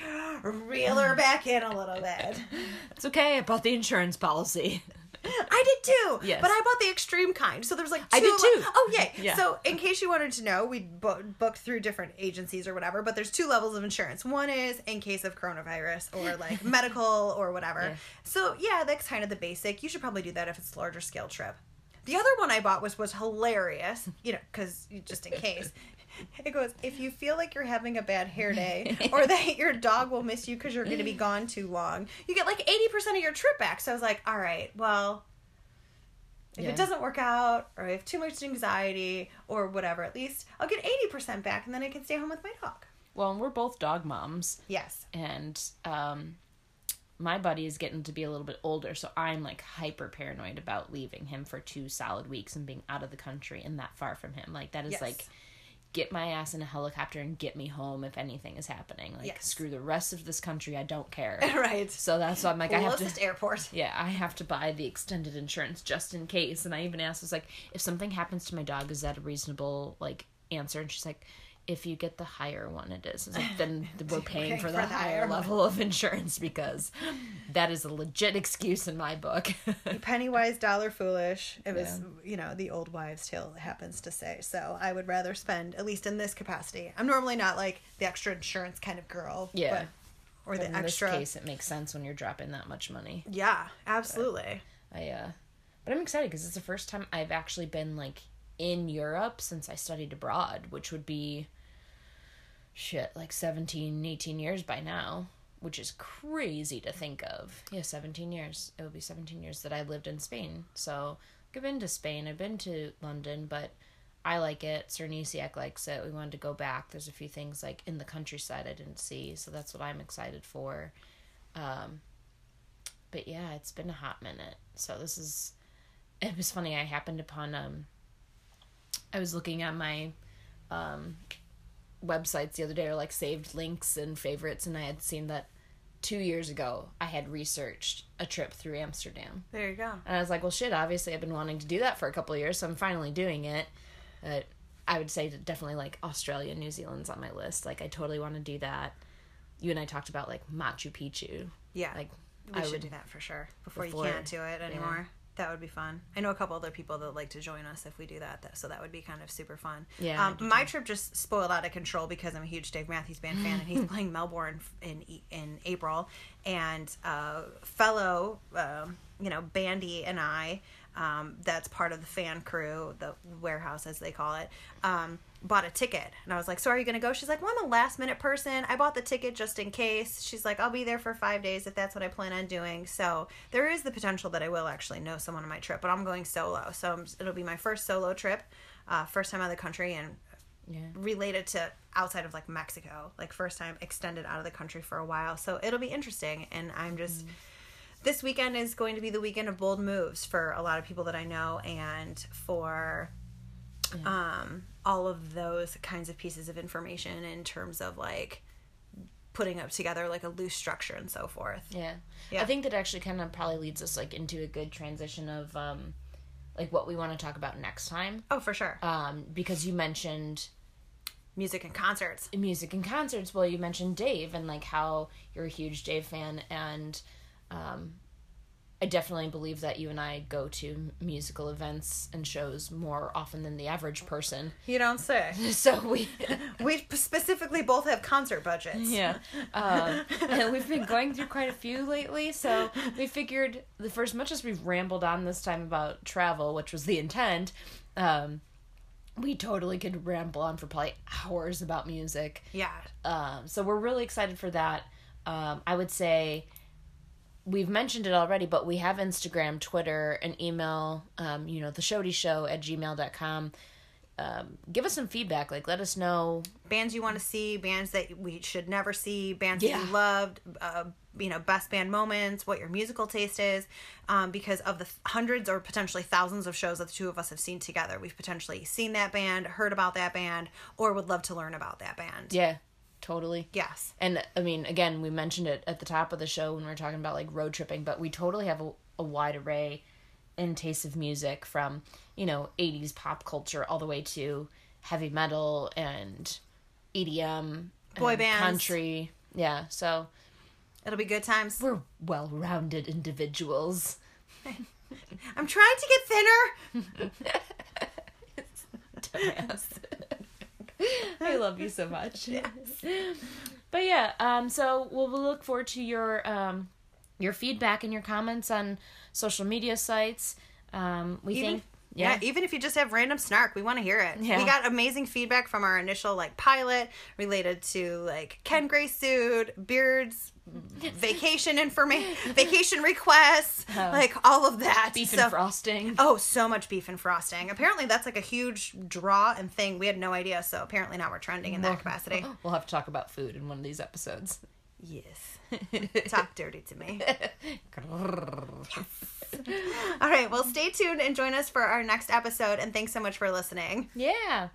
Speaker 2: reel her back in a little bit.
Speaker 1: it's okay i bought the insurance policy
Speaker 2: I did too.
Speaker 1: Yes.
Speaker 2: But I bought the extreme kind. So there's like two
Speaker 1: I did too.
Speaker 2: Oh yay.
Speaker 1: Yeah.
Speaker 2: So in case you wanted to know, we bo- booked through different agencies or whatever. But there's two levels of insurance. One is in case of coronavirus or like [LAUGHS] medical or whatever.
Speaker 1: Yeah.
Speaker 2: So yeah, that's kind of the basic. You should probably do that if it's a larger scale trip. The other one I bought was was hilarious. You know, because just in case. It goes, if you feel like you're having a bad hair day [LAUGHS] or that your dog will miss you because you're going to be gone too long, you get like 80% of your trip back. So I was like, all right, well, if
Speaker 1: Yeah.
Speaker 2: it doesn't work out or I have too much anxiety or whatever, at least I'll get 80% back and then I can stay home with my dog.
Speaker 1: well and we're both dog moms
Speaker 2: Yes.
Speaker 1: and um my buddy is getting to be a little bit older so i'm like hyper paranoid about leaving him for two solid weeks and being out of the country and that far from him like that is
Speaker 2: Yes.
Speaker 1: like get my ass in a helicopter and get me home if anything is happening like
Speaker 2: Yes.
Speaker 1: screw the rest of this country i don't care [LAUGHS]
Speaker 2: right.
Speaker 1: so that's why i'm like i have to
Speaker 2: Closest airport. [LAUGHS]
Speaker 1: yeah, I have to buy the extended insurance just in case. And I even asked, I was like, if something happens to my dog, is that a reasonable like answer? And she's like, if you get the higher one, it is. Like, then [LAUGHS] we're paying for the higher level of insurance because that is a legit excuse in my book. [LAUGHS]
Speaker 2: Penny wise, dollar foolish. It was, you know, the old wives' tale happens to say. So I would rather spend, at least in this capacity. I'm normally not like the extra insurance kind of girl.
Speaker 1: Yeah.
Speaker 2: But, or
Speaker 1: But
Speaker 2: the
Speaker 1: in
Speaker 2: extra.
Speaker 1: this case, it makes sense when you're dropping that much money.
Speaker 2: Yeah, absolutely.
Speaker 1: I uh but I'm excited because it's the first time I've actually been like in Europe since I studied abroad, which would be shit like 17, 18 years by now, which is crazy to think of. Yeah, 17 years. It will be 17 years that I lived in Spain. So, I've been to Spain, I've been to London, but I like it. Cernisiak likes it. We wanted to go back. There's a few things like in the countryside I didn't see, so that's what I'm excited for. Um, but yeah, it's been a hot minute. So this is. [LAUGHS] It was funny. I happened upon um. I was looking at my, um, websites the other day, or like saved links and favorites, and I had seen that two years ago I had researched a trip through Amsterdam.
Speaker 2: There you go.
Speaker 1: And I was like, well, shit, obviously I've been wanting to do that for a couple of years, so I'm finally doing it. But I would say definitely like Australia, New Zealand's on my list. Like, I totally want to do that. You and I talked about like Machu Picchu.
Speaker 2: Yeah.
Speaker 1: Like,
Speaker 2: we
Speaker 1: I
Speaker 2: should
Speaker 1: would
Speaker 2: do that for sure before,
Speaker 1: before-
Speaker 2: you can't do it anymore. That would be fun. I know a couple other people that like to join us if we do that, that so that would be kind of super fun.
Speaker 1: Yeah,
Speaker 2: Um, my trip just spoiled out of control because I'm a huge Dave Matthews Band fan, and he's [LAUGHS] playing Melbourne in in April, and uh, fellow um, you know Bandy and I. Um, that's part of the fan crew, the warehouse as they call it, um, bought a ticket. And I was like, So are you going to go? She's like, Well, I'm a last minute person. I bought the ticket just in case. She's like, I'll be there for five days if that's what I plan on doing. So there is the potential that I will actually know someone on my trip, but I'm going solo. So I'm- it'll be my first solo trip, uh, first time out of the country, and
Speaker 1: yeah.
Speaker 2: related to outside of like Mexico, like first time extended out of the country for a while. So it'll be interesting. And I'm just, this weekend is going to be the weekend of bold moves for a lot of people that I know and for um, all of those kinds of pieces of information in terms of like putting up together like a loose structure and so forth.
Speaker 1: Yeah.
Speaker 2: Yeah.
Speaker 1: I think that actually kind of probably leads us like into a good transition of um like what we want to talk about next time.
Speaker 2: Oh, for sure.
Speaker 1: Um because you mentioned
Speaker 2: Music and concerts.
Speaker 1: music and concerts. Well, you mentioned Dave and like how you're a huge Dave fan and um I definitely believe that you and I go to musical events and shows more often than the average person. [LAUGHS]
Speaker 2: You don't say. [LAUGHS]
Speaker 1: So we
Speaker 2: we specifically both have concert budgets.
Speaker 1: Yeah. Um, and we've been going through quite a few lately, so we figured the first much as we've rambled on this time about travel, which was the intent, um, we totally could ramble on for probably hours about music.
Speaker 2: Yeah.
Speaker 1: Um, so we're really excited for that. Um, I would say we've mentioned it already, but we have Instagram, Twitter, and email, um, you know, the ShodiShow at gmail.com. Um, give us some feedback. Like, let us know
Speaker 2: bands you want to see, bands that we should never see, bands that
Speaker 1: Yeah.
Speaker 2: you loved, uh, you know, best band moments, what your musical taste is, um, because of the hundreds or potentially thousands of shows that the two of us have seen together. We've potentially seen that band, heard about that band, or would love to learn about that band.
Speaker 1: Yeah, totally.
Speaker 2: Yes.
Speaker 1: And I mean, again, we mentioned it at the top of the show when we were talking about like road tripping, but we totally have a, a wide array in taste of music from, you know, 80s pop culture all the way to heavy metal and EDM,
Speaker 2: Boy
Speaker 1: and
Speaker 2: bands.
Speaker 1: country. Yeah, so
Speaker 2: It'll be good times.
Speaker 1: we're well rounded individuals. [LAUGHS]
Speaker 2: I'm trying to get thinner. [LAUGHS] [LAUGHS] [LAUGHS]
Speaker 1: I love you so much. [LAUGHS] Yes. But yeah, um, so we'll, we'll look forward to your um, your feedback and your comments on social media sites. Um, we
Speaker 2: Even-
Speaker 1: think,
Speaker 2: Yeah.
Speaker 1: yeah,
Speaker 2: even if you just have random snark, we want to hear it.
Speaker 1: Yeah.
Speaker 2: We got amazing feedback from our initial like pilot related to like Ken Gray suit, Beards, [LAUGHS] vacation information, vacation requests, [LAUGHS] uh-huh. like all of that.
Speaker 1: beef
Speaker 2: So-
Speaker 1: and frosting.
Speaker 2: Oh, so much beef and frosting. Apparently, that's like a huge draw and thing. We had no idea. So apparently now we're trending in that capacity. [LAUGHS]
Speaker 1: We'll have to talk about food in one of these episodes.
Speaker 2: Yes. Talk dirty to me. All right. Well, stay tuned and join us for our next episode. And thanks so much for listening.
Speaker 1: yeah.